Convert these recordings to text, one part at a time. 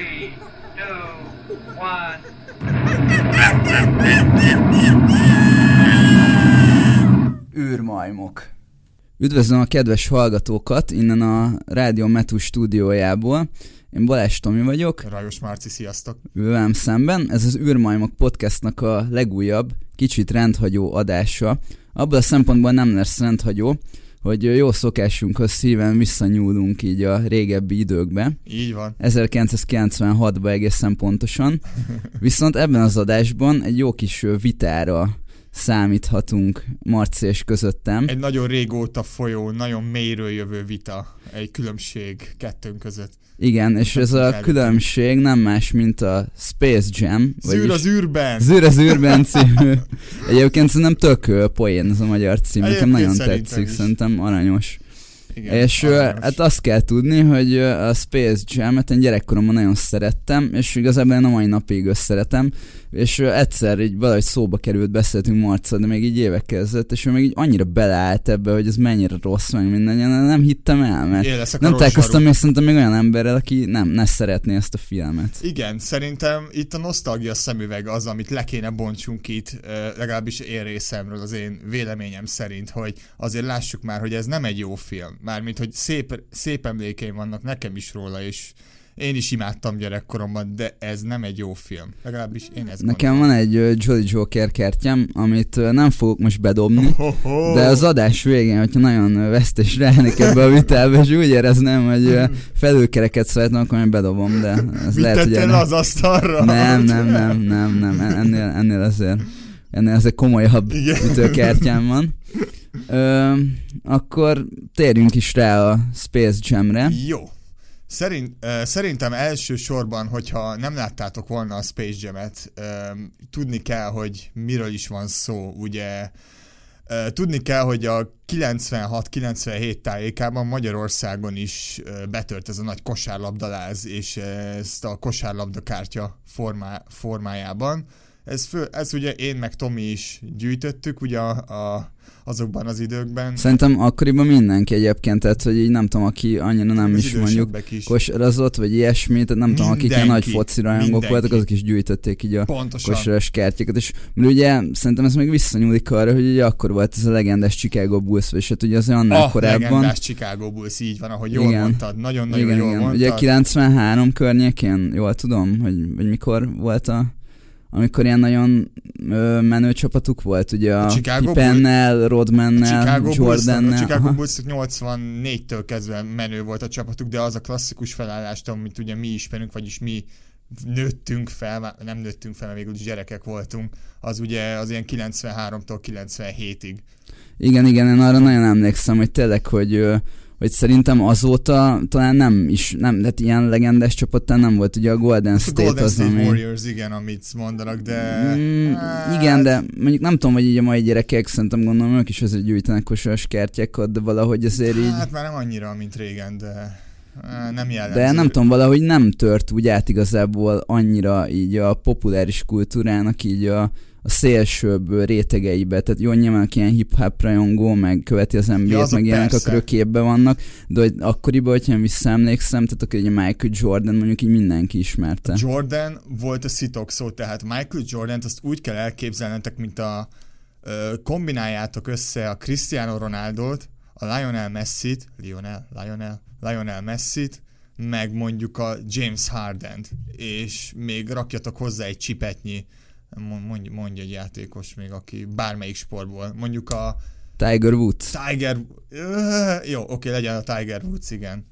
Three, two, one. űrmajmok. Üdvözlöm a kedves hallgatókat innen a Rádió Metu stúdiójából. Én Balázs Tomi vagyok, Rajos Márci, sziasztok! velem szemben. Ez az űrmajmok podcastnak a legújabb, kicsit rendhagyó adása. Abban a szempontból nem lesz rendhagyó, hogy jó szokásunkhoz szíven visszanyúlunk így a régebbi időkbe. Így van. 1996-ba egészen pontosan. Viszont ebben az adásban egy jó kis vitára számíthatunk Marci és közöttem. Egy nagyon régóta folyó, nagyon mélyről jövő vita, egy különbség kettőnk között. Igen, és ez a különbség nem más, mint a Space Jam. Zűr az űrben! Zűr az űrben című. Egyébként szerintem tök poén ez a magyar cím, nekem nagyon szerintem tetszik, is. szerintem aranyos. Igen, és aranyos. hát azt kell tudni, hogy a Space Jam-et én gyerekkoromban nagyon szerettem, és igazából én a mai napig összeretem, és egyszer így valahogy szóba került, beszéltünk Marca, de még így évekkel ezelőtt, és ő meg így annyira beleállt ebbe, hogy ez mennyire rossz, meg minden, én nem hittem el, mert nem találkoztam még szerintem még olyan emberrel, aki nem, ne szeretné ezt a filmet. Igen, szerintem itt a nosztalgia szemüveg az, amit le kéne bontsunk itt, legalábbis én részemről, az én véleményem szerint, hogy azért lássuk már, hogy ez nem egy jó film. Mármint, hogy szép, szép emlékeim vannak nekem is róla, és én is imádtam gyerekkoromban, de ez nem egy jó film. Legalábbis én ezt Nekem van egy ö, Jolly Joker kártyám, amit nem fogok most bedobni, Ho-ho! de az adás végén, hogyha nagyon vesztes ráállnék ebbe a vitába, és úgy érezném, hogy ö, felülkereket szeretném, akkor én bedobom, de ez Mit lehet, hogy ennél... az asztalra? Nem, nem, nem, nem, nem, ennél, ennél azért ennél azért komolyabb Igen. ütőkártyám van. Ö, akkor térjünk is rá a Space Jam-re. Jó. Szerint, szerintem elsősorban, hogyha nem láttátok volna a Space Jam-et, tudni kell, hogy miről is van szó. Ugye tudni kell, hogy a 96-97 tájékában Magyarországon is betört ez a nagy kosárlabdaláz, és ezt a kosárlabda kártya formá, formájában. Ez, fő, ez ugye én meg Tomi is gyűjtöttük ugye a, a, azokban az időkben. Szerintem akkoriban mindenki egyébként, tehát hogy így nem tudom, aki annyira nem Az is mondjuk is. kosarazott, vagy ilyesmi, tehát nem tudom, akik ilyen nagy Mindenki, foci rajongók mindenki. voltak, azok is gyűjtötték így a Pontosan. kosaras kártyákat, és mert ugye szerintem ez még visszanyúlik arra, hogy ugye akkor volt ez a legendás Chicago Bulls, és hát ugye az annál a korábban. legendás Chicago Bulls, így van, ahogy jól Igen. mondtad. Nagyon-nagyon igen, jól igen. mondtad. Ugye 93 környékén, jól tudom, hogy, hogy mikor volt a amikor ilyen nagyon ö, menő csapatuk volt, ugye a, A Pippennel, Rodmannel, Bulls, a Jordannel. Chicago. Bulls 84-től kezdve menő volt a csapatuk, de az a klasszikus felállást, amit ugye mi ismerünk, vagyis mi nőttünk fel, nem nőttünk fel, mert végül is gyerekek voltunk, az ugye az ilyen 93-tól 97-ig. Igen, igen, én arra nagyon emlékszem, hogy tényleg, hogy, hogy szerintem azóta talán nem is, nem, tehát ilyen legendás csapattán nem volt, ugye a Golden A State Golden az, State ami... Warriors, igen, amit mondanak, de... Mm, hát, igen, de mondjuk nem tudom, hogy így a mai gyerekek, szerintem gondolom ők is azért gyűjtenek kosaras kártyákat, de valahogy azért így... Hát már nem annyira, mint régen, de á, nem jellemző. De nem tudom, valahogy nem tört úgy át igazából annyira így a populáris kultúrának így a, a szélsőbb rétegeibe. Tehát jó, nyilván aki ilyen hip-hop rajongó, meg követi az NBA-t, azok meg ilyenek, akkor ők képbe vannak, de hogy akkoriban, hogyha én visszaemlékszem, tehát akkor ugye Michael Jordan mondjuk így mindenki ismerte. Jordan volt a szitok szó, tehát Michael Jordan-t azt úgy kell elképzelnetek, mint a ö, kombináljátok össze a Cristiano Ronaldo-t, a Lionel Messi-t, Lionel, Lionel, Lionel Messi-t, meg mondjuk a James Harden-t, és még rakjatok hozzá egy csipetnyi, mondj, mondj egy játékos még, aki bármelyik sportból, mondjuk a Tiger Woods. Tiger, jó, oké, legyen a Tiger Woods, igen.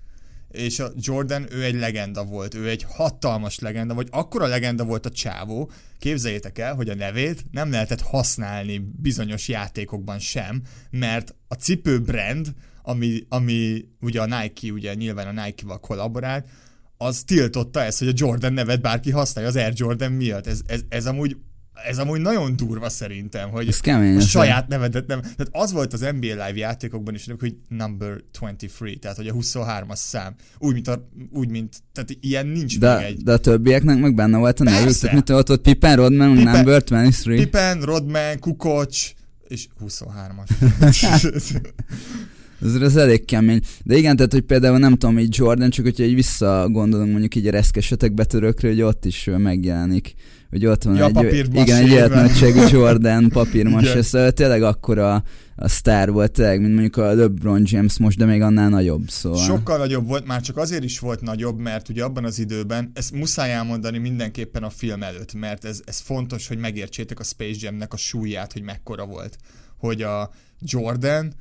És a Jordan, ő egy legenda volt, ő egy hatalmas legenda, vagy akkora legenda volt a csávó, képzeljétek el, hogy a nevét nem lehetett használni bizonyos játékokban sem, mert a cipő brand, ami, ami ugye a Nike, ugye nyilván a Nike-val kollaborált, az tiltotta ezt, hogy a Jordan nevet bárki használja az Air Jordan miatt. Ez, ez, ez amúgy ez amúgy nagyon durva szerintem, hogy Ez kemény. a saját nevedet nem. Tehát az volt az NBA Live játékokban is, hogy number 23, tehát hogy a 23-as szám. Úgy, mint, a, úgy, mint tehát ilyen nincs még De, egy. de a többieknek meg benne volt a nevük, tehát mit ott, ott Pippen, Rodman, Pippen- Number 23. Pippen, Rodman, Kukoc, és 23-as. Ez, ez elég kemény. De igen, tehát, hogy például nem tudom, így Jordan, csak hogyha így visszagondolunk mondjuk így a reszkesetek betörőkre, hogy ott is megjelenik hogy ott van Ja, egy, papírmasé, igen, egy életnagyságú Jordan papírmas, Igen. szóval tényleg akkora a sztár volt tényleg, mint mondjuk a LeBron James most, de még annál nagyobb, szóval. Sokkal nagyobb volt, már csak azért is volt nagyobb, mert ugye abban az időben, ezt muszáj elmondani mindenképpen a film előtt, mert ez, ez fontos, hogy megértsétek a Space Jam-nek a súlyát, hogy mekkora volt. Hogy a Jordan,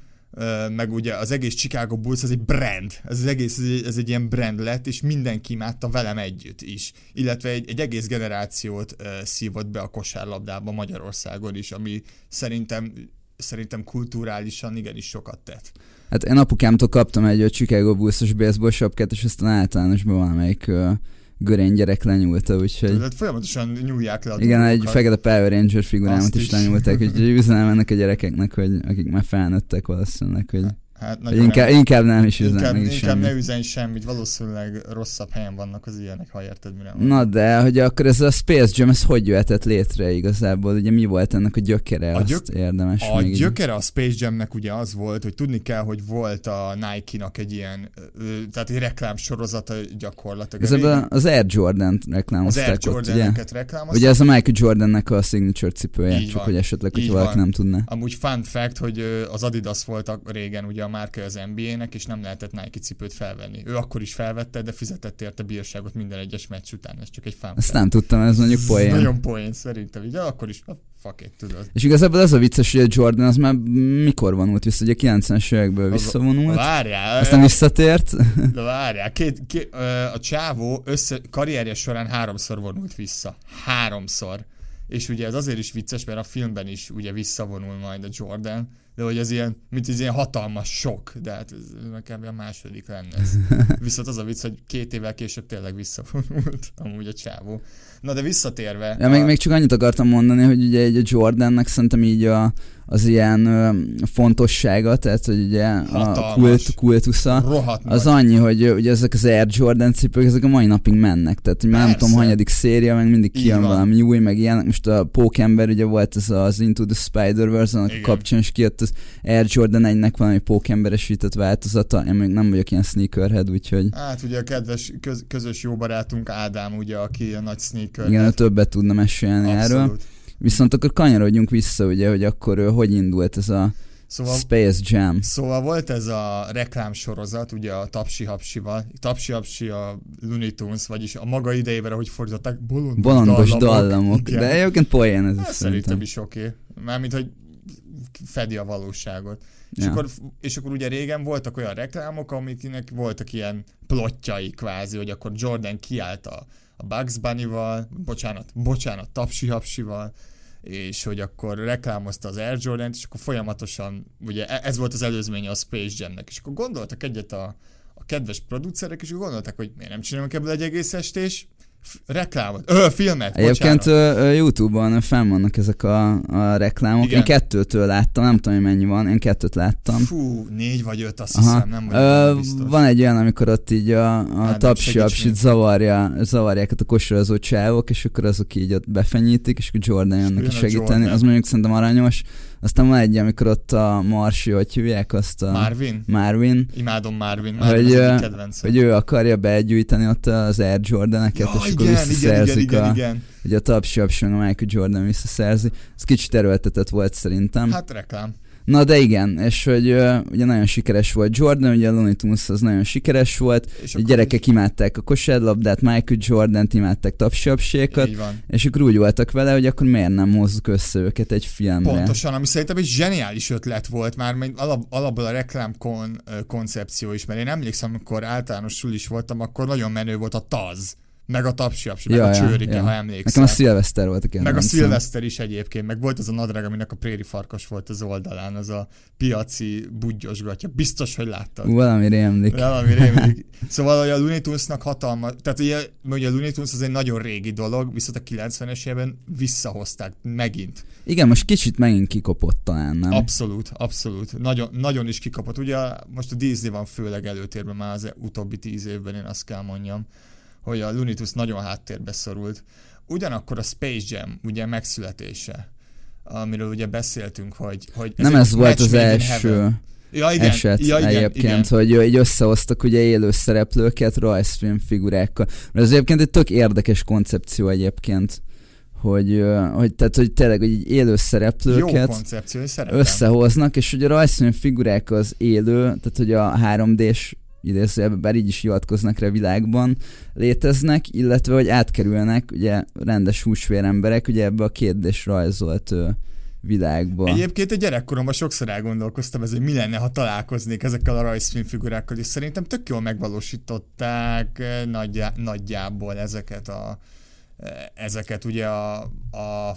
meg ugye az egész Chicago Bulls, ez egy brand, ez az egész, ez egy, ez egy ilyen brand lett, és mindenki imádta velem együtt is. Illetve egy, egy egész generációt ö, szívott be a kosárlabdába Magyarországon is, ami szerintem szerintem kulturálisan igenis sokat tett. Hát én apukámtól kaptam egy ö, Chicago Bulls-os baseball sapkát, és aztán általánosban valamelyik ö, görény gyerek lenyúlta, úgyhogy... Tudod, folyamatosan nyúlják le a Igen, egy dolgokat. fekete Power Ranger figurámat Azt is is. lenyúlták, úgyhogy üzenem ennek a gyerekeknek, hogy akik már felnőttek valószínűleg, hogy, Hát nagyon inkább, inkább nem is üzenem inkább, inkább semmit. ne üzenj semmit, valószínűleg rosszabb helyen vannak az ilyenek, ha érted, mire van. Na de, hogy akkor ez a Space Jam, ez hogy jöhetett létre igazából? Ugye mi volt ennek a gyökere? A azt gyök- érdemes A még gyökere a Space Jamnek ugye az volt, hogy tudni kell, hogy volt a Nike-nak egy ilyen, tehát egy reklámsorozata gyakorlatilag. Igazából Régen az Air Jordan az reklámozták Air ott, ugye? Jordan-eket reklámozták. Ugye ez a Michael Jordannek a signature cipője, Így csak van. hogy esetleg, hogy valaki nem tudná. Amúgy fun fact, hogy az Adidas volt a, régen ugye a márka az NBA-nek, és nem lehetett Nike cipőt felvenni. Ő akkor is felvette, de fizetett érte bírságot minden egyes meccs után. Ez csak egy fun Ezt nem tudtam, ez mondjuk Ez poén. Nagyon poén szerintem, így, de akkor is, fuck it, tudod. És igazából az a vicces, hogy a Jordan az már mikor vonult vissza, ugye 90-es évekből visszavonult, Várjál, aztán visszatért. de várjál, két, két, a csávó össze, karrierje során háromszor vonult vissza. Háromszor. És ugye ez azért is vicces, mert a filmben is ugye visszavonul majd a Jordan, de hogy ez ilyen, mint ez ilyen hatalmas sok, de hát ez nekem a második lenne ez. Viszont az a vicc, hogy két évvel később tényleg visszavonult amúgy a csávó. Na de visszatérve... Ja, még, a- még csak annyit akartam mondani, hogy ugye egy a Jordannek szerintem így a, az ilyen ö, fontossága, tehát hogy ugye a Hatalmas. kult, kultusza, rohadt az nagy. annyi, hogy ugye ezek az Air Jordan cipők, ezek a mai napig mennek, tehát hogy már nem tudom, hanyadik széria, meg mindig kijön van. valami új, meg ilyen, most a Pókember ugye volt ez az Into the Spider-Verse, annak kapcsán is kijött az Air Jordan 1-nek valami pókemberesített változata, én még nem vagyok ilyen sneakerhead, úgyhogy Hát ugye a kedves köz, közös jó barátunk Ádám, ugye, aki a nagy sneaker. Igen, ő többet tudna mesélni erről. Abszolút. Viszont akkor kanyarodjunk vissza, ugye, hogy akkor hogy indult ez a Szóval Space Jam. Szóval volt ez a reklámsorozat, ugye a Tapsi Hapsival. Tapsi Hapsi a Looney Tunes, vagyis a maga idejében, ahogy fordították, bolondos, Bolondos dallamok. Igen. De egyébként poén ez Hát, szerintem is oké. Okay. Mármint, hogy fedi a valóságot. És, Ja. akkor, és akkor ugye régen voltak olyan reklámok, amiknek voltak ilyen plottjai kvázi, hogy akkor Jordan kiállt a, a Bugs Bunny-val, bocsánat, bocsánat, Tapsi Hapsival, és hogy akkor reklámozta az Air Jordan-t, és akkor folyamatosan, ugye e- ez volt az előzménye a Space Jam-nek, és akkor gondoltak egyet a, a kedves producerek, és akkor gondoltak, hogy miért nem csinálunk ebből egy egész estés reklámot, ö, filmet, Egyébként ö, Youtube-on fenn vannak ezek a, a reklámok. Igen. Én kettőtől láttam, nem tudom, mennyi van, én kettőt láttam. Fú, négy vagy öt, azt Aha. hiszem, nem Ö, biztos. van egy olyan, amikor ott így a, a tapsi zavarja, zavarják ott a kosarazó csávok, és akkor azok így ott befenyítik, és akkor Jordan jön neki jön a segíteni. Jordan. Az mondjuk szerintem aranyos. Aztán van egy, amikor ott a Marsi, hogy hívják azt a Marvin? Marvin, Imádom Marvin, Marvin hogy, az kedvencem. hogy ő akarja begyűjteni ott az Air Jordan-eket, ja, és akkor igen, igen, igen, visszaszerzik igen, a, igen. hogy a tapsi a Michael Jordan visszaszerzi. Ez kicsit erőltetett volt szerintem. Hát reklám. Na de igen, és hogy ö, ugye nagyon sikeres volt Jordan, ugye a Looney Tunes az nagyon sikeres volt, És a gyerekek imádták a kosárlabdát, Michael Jordan-t imádták tapsapsékat, és ők úgy voltak vele, hogy akkor miért nem hozzuk össze őket egy filmre. Pontosan, ami szerintem egy zseniális ötlet volt már, még alap, alapból a reklám kon, koncepció is, mert én emlékszem, amikor általános is voltam, akkor nagyon menő volt a Taz, meg a Tapsiapsi, meg Ja, a Csőrike, ja. ha emlékszel. Nekem a Szilveszter volt a Meg a szilveszter is egyébként, meg volt az a nadrág, aminek a préri farkas volt az oldalán, az a piaci budgyosgatja. Biztos, hogy láttad. Valami rémlik. Valami rémlik. Szóval hogy a Looney Tunes-nak hatalma, tehát ugye, ugye a Looney Tunes az egy nagyon régi dolog, viszont a 90-es évben visszahozták megint. Igen, most kicsit megint kikopott talán, nem? Abszolút, abszolút. Nagyon, nagyon is kikapott. Ugye most a Disney van főleg előtérben már az utóbbi tíz évben, én azt kell mondjam, hogy a Tunes nagyon háttérbe szorult. Ugyanakkor a Space Jam ugye megszületése, amiről ugye beszéltünk, hogy, hogy nem egy ez volt az első. heaven. Ja, igen. eset ja, igen, egyébként, igen. hogy így összehoztak ugye élő szereplőket rajzfilm figurákkal. Mert ez egyébként egy tök érdekes koncepció egyébként, hogy, hogy tehát, hogy tényleg hogy így élő Jó szereplőket összehoznak, és ugye a rajzfilm figurák az élő, tehát hogy a 3D-s idézőjelben, bár így is hivatkoznak rá világban, léteznek, illetve hogy átkerülnek ugye rendes húsvér emberek ugye ebbe a kétdés rajzolt ö, világba. Egyébként egy gyerekkoromban sokszor elgondolkoztam ez, hogy mi lenne, ha találkoznék ezekkel a rajzfilmfigurákkal, és szerintem tök jól megvalósították eh, nagyjá, nagyjából ezeket a ezeket ugye a, a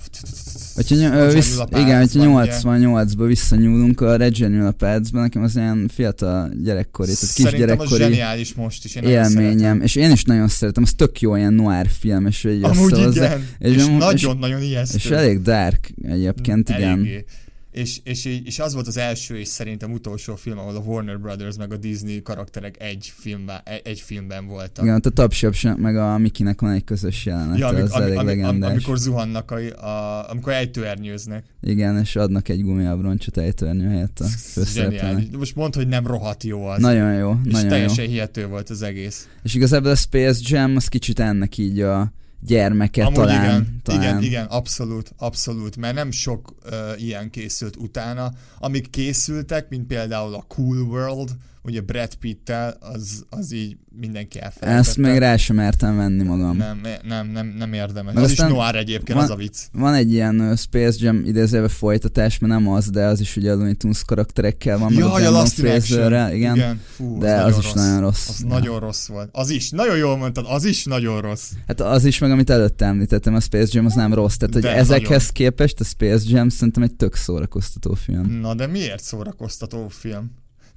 Hogyha vissz, igen, hogyha 88-ba visszanyúlunk a Reginald Pads-ben, nekem az ilyen fiatal gyerekkori, tehát kisgyerekkori zseniális most is, én nagyon élményem, és én is nagyon szeretem, az tök jó ilyen noir film, és hogy Amúgy igen, és és, nagyon-nagyon ijesztő. és elég dark egyébként, igen. Eléggé. És, és, és az volt az első és szerintem utolsó film, ahol a Warner Brothers meg a Disney karakterek egy filmben, egy, egy filmben voltak. Igen, ott a Tapsap meg a Mikinek van egy közös jelenet, Ja, amik, az ami, elég ami, am, legendás. amikor zuhannak, a, a, amikor ejtőernyőznek. Igen, és adnak egy gumiabroncsot ejtőernyő helyett a. Zseniális. Most mondd, hogy nem rohadt jó az. Nagyon jó, és nagyon jó. teljesen hihető volt az egész. És igazából a Space Jam az kicsit ennek így a gyermeke Amúgy talán. igen, talán. igen, igen, abszolút, abszolút, mert nem sok uh, ilyen készült utána. Amik készültek, mint például a Cool World, ugye Brad Pitt-tel, az, az így mindenki elfelejtette. Ezt még rá sem mertem venni magam. Nem, nem, nem, nem érdemes. Meg az is noir egyébként, van- az a vicc. Van egy ilyen ö, Space Jam idézőjelben folytatás, mert nem az, de az is ugye a Looney Tunes karakterekkel van, Jaj, a Action. Fraserrel, igen. igen. Fú, De az nagyon is nagyon rossz. Az Ja. nagyon rossz volt. Az is, nagyon jól mondtad, az is nagyon rossz. Hát az is, meg amit előtte említettem, a Space Jam az nem rossz. Tehát, hogy De ezekhez nagyon. képest a Space Jam szerintem egy tök szórakoztató film. Na de miért szórakoztató film?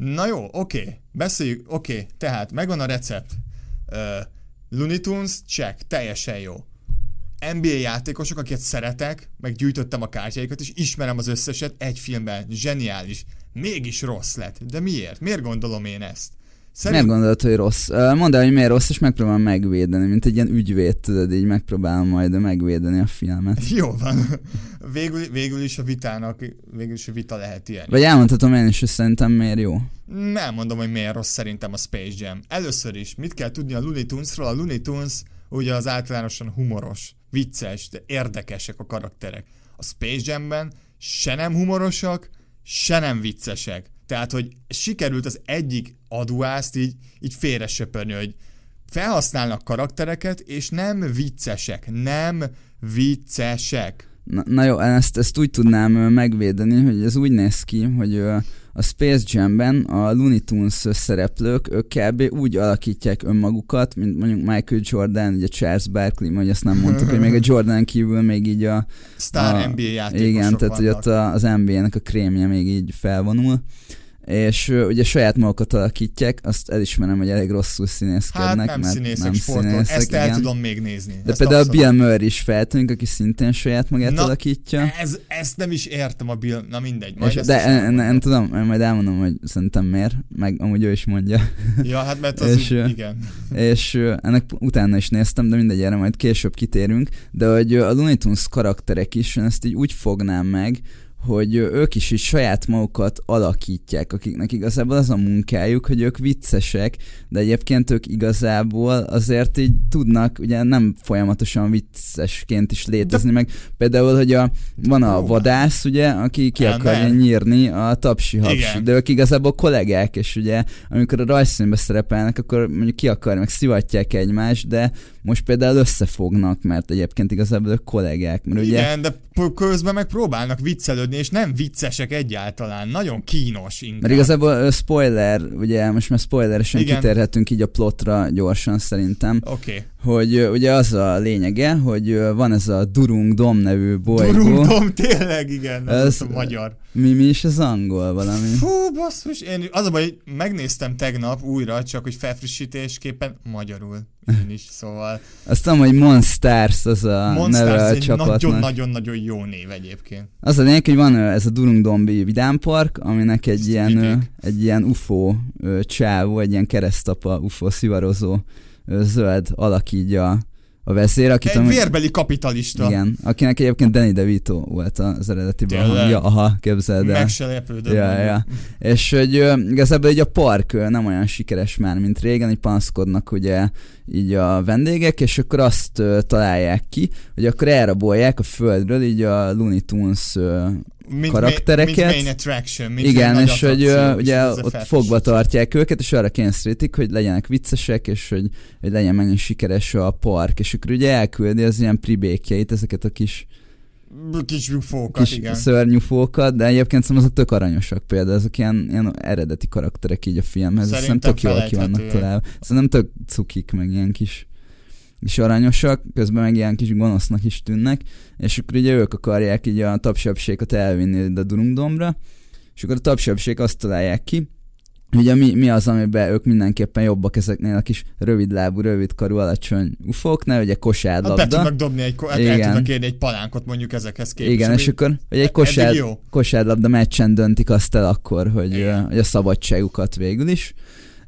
Na jó, oké, beszéljük, oké, tehát megvan a recept. Uh, Looney Tunes, check, teljesen jó. NBA játékosok, akiket szeretek, meg gyűjtöttem a kártyáikat, és ismerem az összeset egy filmben. Zseniális. Mégis rossz lett. De miért? Miért gondolom én ezt? Miért gondolod, hogy rossz? Mondd el, hogy miért rossz, és megpróbálom megvédeni, mint egy ilyen ügyvéd, tudod, így megpróbálom majd megvédeni a filmet. Jó van. Végül, végül is a vitának, végül is a vita lehet ilyen. Vagy elmondhatom én is, hogy szerintem miért jó. Nem mondom, hogy miért rossz szerintem a Space Jam. Először is, mit kell tudni a Looney Tunesról? A Looney Tunes ugye az általánosan humoros, vicces, de érdekesek a karakterek. A Space Jamben se nem humorosak, se nem viccesek. Tehát, hogy sikerült az egyik aduászt így, így félre söpörni, hogy felhasználnak karaktereket, és nem viccesek. Nem viccesek. Na, na jó, ezt, ezt úgy tudnám megvédeni, hogy ez úgy néz ki, hogy a Space Jam-ben a Looney Tunes szereplők ők kb. úgy alakítják önmagukat, mint mondjuk Michael Jordan, ugye Charles Barkley, hogy azt nem mondtuk, hogy még a Jordan kívül még így a... Sztár a NBA játékosok Igen, tehát hogy vannak. ott a, az NBA-nek a krémje még így felvonul. És ugye saját magukat alakítják, azt elismerem, hogy elég rosszul színészkednek, Hát nem mert színészek, nem sportolók. színészek, Ezt el igen. tudom még nézni. De Ezt például abszolút. Bill Murray is feltűnik, aki szintén saját magát Na, alakítja. Ez, ezt nem is értem a Bill, na mindegy. Majd És, de elmondom. en, tudom, majd elmondom, hogy szerintem miért, meg amúgy ő is mondja. Ja, hát mert az és, igen. és ennek utána is néztem, de mindegy, erre majd később kitérünk, de hogy a Looney Tunes karakterek is, én ezt így úgy fognám meg, hogy ők is így saját magukat alakítják, akiknek igazából az a munkájuk, hogy ők viccesek, de egyébként ők igazából azért így tudnak ugye nem folyamatosan viccesként is létezni, meg például, hogy a, van a vadász, ugye, aki ki Ja, akarja nyírni a tapsi hapsi, de ők igazából kollégák, és ugye amikor a rajzszínbe szerepelnek, akkor mondjuk ki akar, meg szivatják egymást, de most például összefognak, mert egyébként igazából ők kollégák, mert ugye Igen, de közben meg próbálnak viccelődni, és nem viccesek egyáltalán. Nagyon kínos inkább. Mert igazából spoiler, ugye most már spoileresen Igen. kitérhetünk így a plotra gyorsan szerintem, Oké. Okay. Hogy ugye az a lényege, hogy van ez a Durung Dom nevű bolygó. Durungdom, tényleg, igen, ez, Ez- a magyar. Mi, mi is az angol valami? Fú, basszus, én az a baj, hogy megnéztem tegnap újra, csak hogy felfrissítésképpen magyarul én is, szóval Azt tudom, hogy Monstars az a neve Monsters a csapatnak. nagyon-nagyon-nagyon jó név egyébként. Az a lényeg, hogy van ez a Durungdombi vidámpark, aminek egy ilyen, vidék. egy ilyen UFO csávó, egy ilyen keresztapa UFO szivarozó zöld alak így a, vezér, akit Egy amúgy- vérbeli kapitalista. igen, akinek egyébként Danny DeVito volt az. Tényleg? hangja. Aha, képzeld el. Meg se lepődöm. Ja, ja. És hogy igazából így a park nem olyan sikeres már, mint régen, így panaszkodnak ugye így a vendégek, és akkor azt ö, találják ki, hogy akkor elrabolják a földről így a Looney Tunes ö, Mint karaktereket. Mint main attraction. Mint igen, és hogy ö, ugye ott fogva tartják őket, és arra kényszerítik, hogy legyenek viccesek, és hogy, hogy legyen megint sikeres a park, és akkor ugye elküldi az ilyen pribékjeit, ezeket a kis Kis ufókat, kis igen. szörnyűfókat, de egyébként szerintem azok tök aranyosak például, ezek ilyen, ilyen eredeti karakterek így a filmhez, Szerintem tök jól ki vannak találva. Szerintem tök cukik, meg ilyen kis és aranyosak, közben meg ilyen kis gonosznak is tűnnek, és akkor ugye ők akarják így a tapsabségot elvinni a Durungdomra, és akkor a tapsabség azt találják ki, Ugye mi, mi az, amiben ők mindenképpen jobbak ezeknél a kis rövidlábú, rövidkarú, alacsony ufóknál, ugye Hát be kosárlabda. tudnak dobni egy, hát el Igen. tudnak érni egy palánkot mondjuk ezekhez képest. Igen, és akkor hogy egy kosár, kosárlabda meccsen döntik azt el akkor, hogy, Igen. hogy a szabadságukat végül is.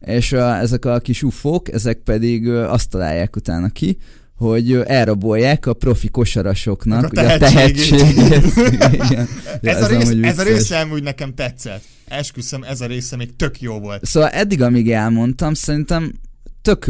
És a, ezek a kis ufók, ezek pedig azt találják utána ki, hogy elrabolják a profi kosarasoknak A ugye a tehetségét. Ez, a rész, ez a része amúgy nekem tetszett. Esküszöm, ez a része még tök jó volt. Szóval eddig, amíg elmondtam, szerintem tök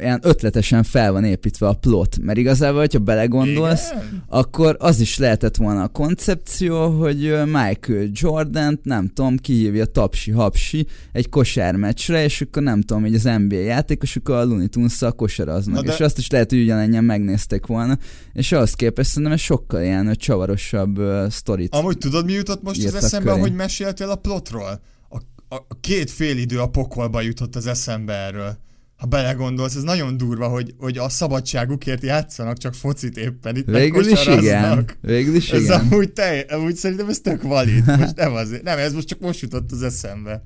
ilyen ötletesen fel van építve a plot, mert igazából, hogyha belegondolsz, Igen? akkor az is lehetett volna a koncepció, hogy Michael Jordan, nem tudom, kihívja tapsi-hapsi egy kosármeccsre, és akkor nem tudom, hogy az NBA játékosok a Looney Tunes-szal kosaraznak, Na de- és azt is lehet, hogy ugyanennyien megnézték volna, és ahhoz képest szerintem ez sokkal ilyen csavarosabb uh, sztorit. Amúgy tudod, mi jutott most az eszembe, köré. hogy meséltél a plotról? A, a, a két fél idő a pokolba jutott az eszembe erről. Ha belegondolsz, ez nagyon durva, hogy, hogy a szabadságukért játszanak, csak focit éppen itt Végül is igen, végül is Ez igen. amúgy, te, amúgy szerintem ez tök valid. Most nem azért. Nem, ez most csak most jutott az eszembe.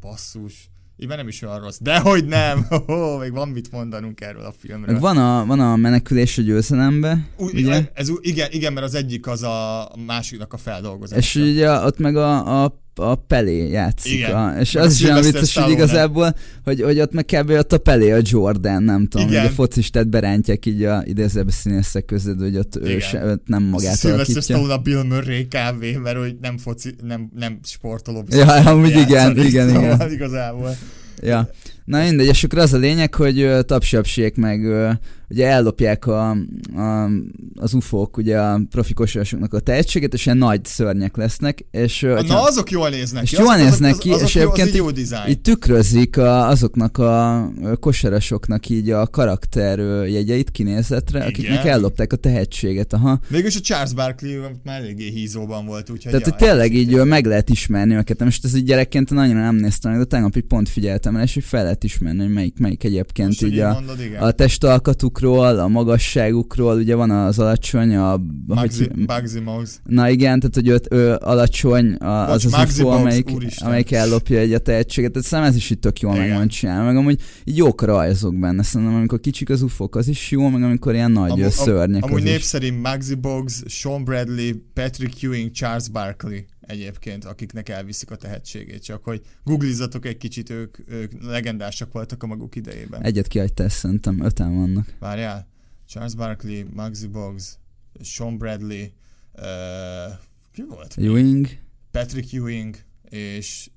Basszus. Már nem is olyan rossz. Dehogy nem! Oh, még van mit mondanunk erről a filmről. Meg van a, van a menekülés a győzelembe, Úgy, ugye? Ez, igen, igen, mert az egyik az a másiknak a feldolgozása. És ugye ott meg a, a, a Pelé játszik. Igen. A, és Meg az is olyan vicces, hogy igazából, hogy, hogy ott meg kb. ott a Pelé, a Jordan, nem tudom, Igen. hogy a focistát berántják így a idézőbe színészek között, hogy ott ő, Igen. se, őt nem magát Sylvester alakítja. Stallone a Bill Murray kávé, mert hogy nem foci, nem, nem sportoló. Ja, amúgy igen, igen, igen. Igazából. Ja. Na mindegy, és akkor az a lényeg, hogy ö, tapsapsék meg ugye ellopják a, a, az ufók ugye a profi kosarasoknak a tehetséget, és ilyen nagy szörnyek lesznek, és hogyha- Na, azok jól néznek És ki. jól néznek ki, és egyébként egy jó dizájn. Így tükrözik a, azoknak a kosarasoknak így a karakter jegyeit kinézetre, Igen. akiknek ellopták a tehetséget, aha. Végülis a Charles Barkley már eléggé hízóban volt, úgyhogy... Tehát, hogy tényleg így ö, meg lehet ismerni őket. Most ez így gyerekként annyira nem néztem de tegnap így pont figyeltem el, és hogy fel lehet ismerni, hogy melyik, melyik egyébként Most, így így a, mondod, igen. a testalkatukról, a magasságukról, ugye van az alacsony, a... Bugsy, hogy, Mouse. na igen, tehát hogy őt, ő alacsony, a, Bocs, az az Muggsy UFO, Bogues, amelyik, úristen. amelyik ellopja egy a tehetséget, tehát szerintem ez is itt tök jól Igen. meg van csinálva, meg amúgy így jók rajzok benne, szerintem amikor kicsik az ufók, az is jó, meg amikor ilyen nagy Amú- szörnyek Amúgy népszerű Muggsy Bogues, Sean Bradley, Patrick Ewing, Charles Barkley egyébként, akiknek elviszik a tehetségét. Csak hogy googlizzatok egy kicsit, ők, ők legendásak voltak a maguk idejében. Egyet kihagytál, szerintem öten vannak. Várjál. Charles Barkley, Muggsy Bogues, Sean Bradley, uh, ki volt? Ewing, Patrick Ewing, és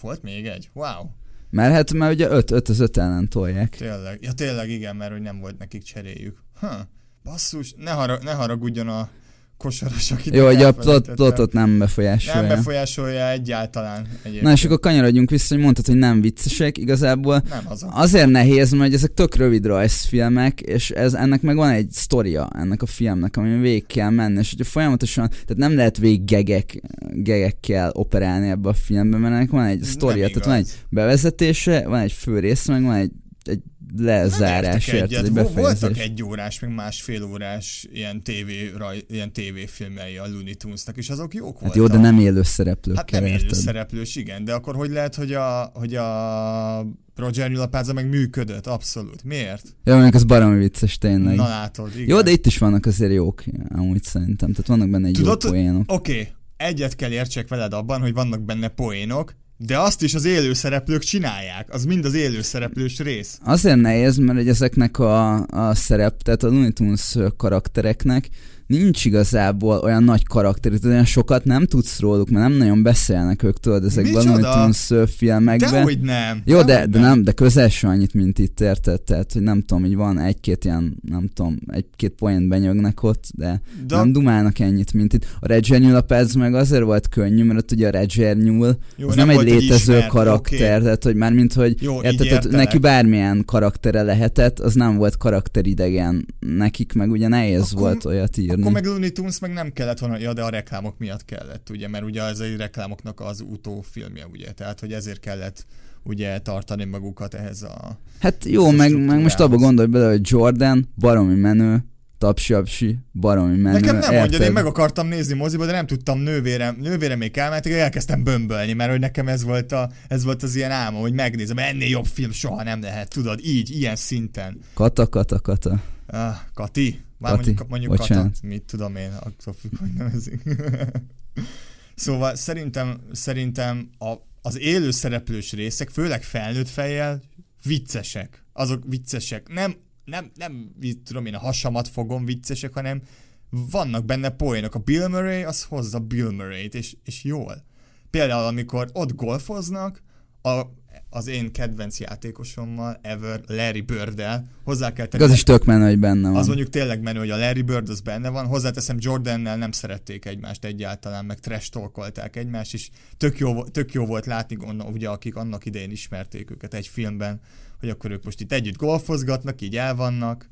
volt még egy? Wow, mert hát már ugye öt, öt az öt ellen tolják. tényleg. Ja tényleg igen, mert hogy nem volt nekik cseréjük. Ha, basszus, ne, harag, ne haragudjon a kosaras, akit Jó, hogy a plotot nem befolyásolja. Nem befolyásolja egyáltalán egyébként. Na és akkor kanyarodjunk vissza, hogy mondtad, hogy nem viccesek, igazából Nem az. Azért nehéz, mert ezek tök rövid rajzfilmek, és ez, ennek meg van egy sztoria ennek a filmnek, amin végig kell menni, és hogyha folyamatosan, tehát nem lehet végig gegek, gegekkel operálni ebbe a filmbe, mert ennek van egy sztoria, tehát van egy bevezetése, van egy fő rész, meg van egy lezárás, egy egyet. Vo- Voltak egy órás, meg másfél órás ilyen, TV, raj, ilyen tévéfilmei a Looney Tunesnak, és azok jók Hát voltak. jó, de nem élő szereplőkkel, Hát nem élő szereplős, igen, de akkor hogy lehet, hogy a, hogy a Roger Nyulapáza meg működött? Abszolút. Miért? Jó, mondjuk az baromi vicces tényleg. Na látod, igen. Jó, de itt is vannak azért jók, amúgy szerintem. Tehát vannak benne egy Tudod, jó poénok. Oké, okay. egyet kell értsek veled abban, hogy vannak benne poénok, de azt is az élőszereplők csinálják. Az mind az élőszereplős rész. Azért nehéz, mert hogy ezeknek a, a szerep, tehát a Looney Tunes karaktereknek nincs igazából olyan nagy karakter, tehát olyan sokat nem tudsz róluk, mert nem nagyon beszélnek ők, tudod, ezekben a Tunes filmekben. Dehogy nem. Jó, de, de, nem, de közel sem annyit, mint itt, érted? Tehát, hogy nem tudom, hogy van egy-két ilyen, nem tudom, egy-két poént benyögnek ott, de, de nem dumálnak ennyit, mint itt. A Roger Nyúl a perc meg azért volt könnyű, mert ott ugye a Roger Nyúl Jó, az nem, nem egy létező ismert, karakter, okay. tehát, hogy már mint, hogy Jó, érted, tehát neki bármilyen karaktere lehetett, az nem volt karakteridegen. Nekik meg ugye nehéz akkor, volt olyat írni. Akkor meg Looney Tunes meg nem kellett volna, ja, de a reklámok miatt kellett, ugye, mert ugye ez egy reklámoknak az utófilmje, ugye, tehát hogy ezért kellett ugye tartani magukat ehhez a Hát jó, meg, meg most abba gondolj bele, hogy Jordan baromi menő, tapsi baromi menő. Nekem nem mondjad, én meg akartam nézni moziba, de nem tudtam nővérem, nővérem még elmentek, elkezdtem bömbölni, mert hogy nekem ez volt, a, ez volt az ilyen álmom, hogy megnézem, ennél jobb film soha nem lehet, tudod, így, ilyen szinten. Kata, kata, kata. Ah, Kati? Már Kati, mondjuk, mondjuk Kata, mit tudom én, attól függ, hogy nevezik. szóval szerintem, szerintem a, az élő szereplős részek, főleg felnőtt fejjel, viccesek. Azok viccesek. Nem, nem, nem, mit tudom én, a hasamat fogom viccesek, hanem vannak benne poénok. A Bill Murray az hozza Bill Murray-t, és, és jól. Például, amikor ott golfoznak, a az én kedvenc játékosommal, ever, Larry Bird-el. Hozzá kell tenni. Az is tök menő, hogy benne van. Az mondjuk tényleg menő, hogy a Larry Bird az benne van. Hozzáteszem, Jordannel nem szerették egymást egyáltalán, meg trash talkolták egymást, és tök jó, tök jó volt látni, ugye, akik annak idején ismerték őket egy filmben, hogy akkor ők most itt együtt golfozgatnak, így el vannak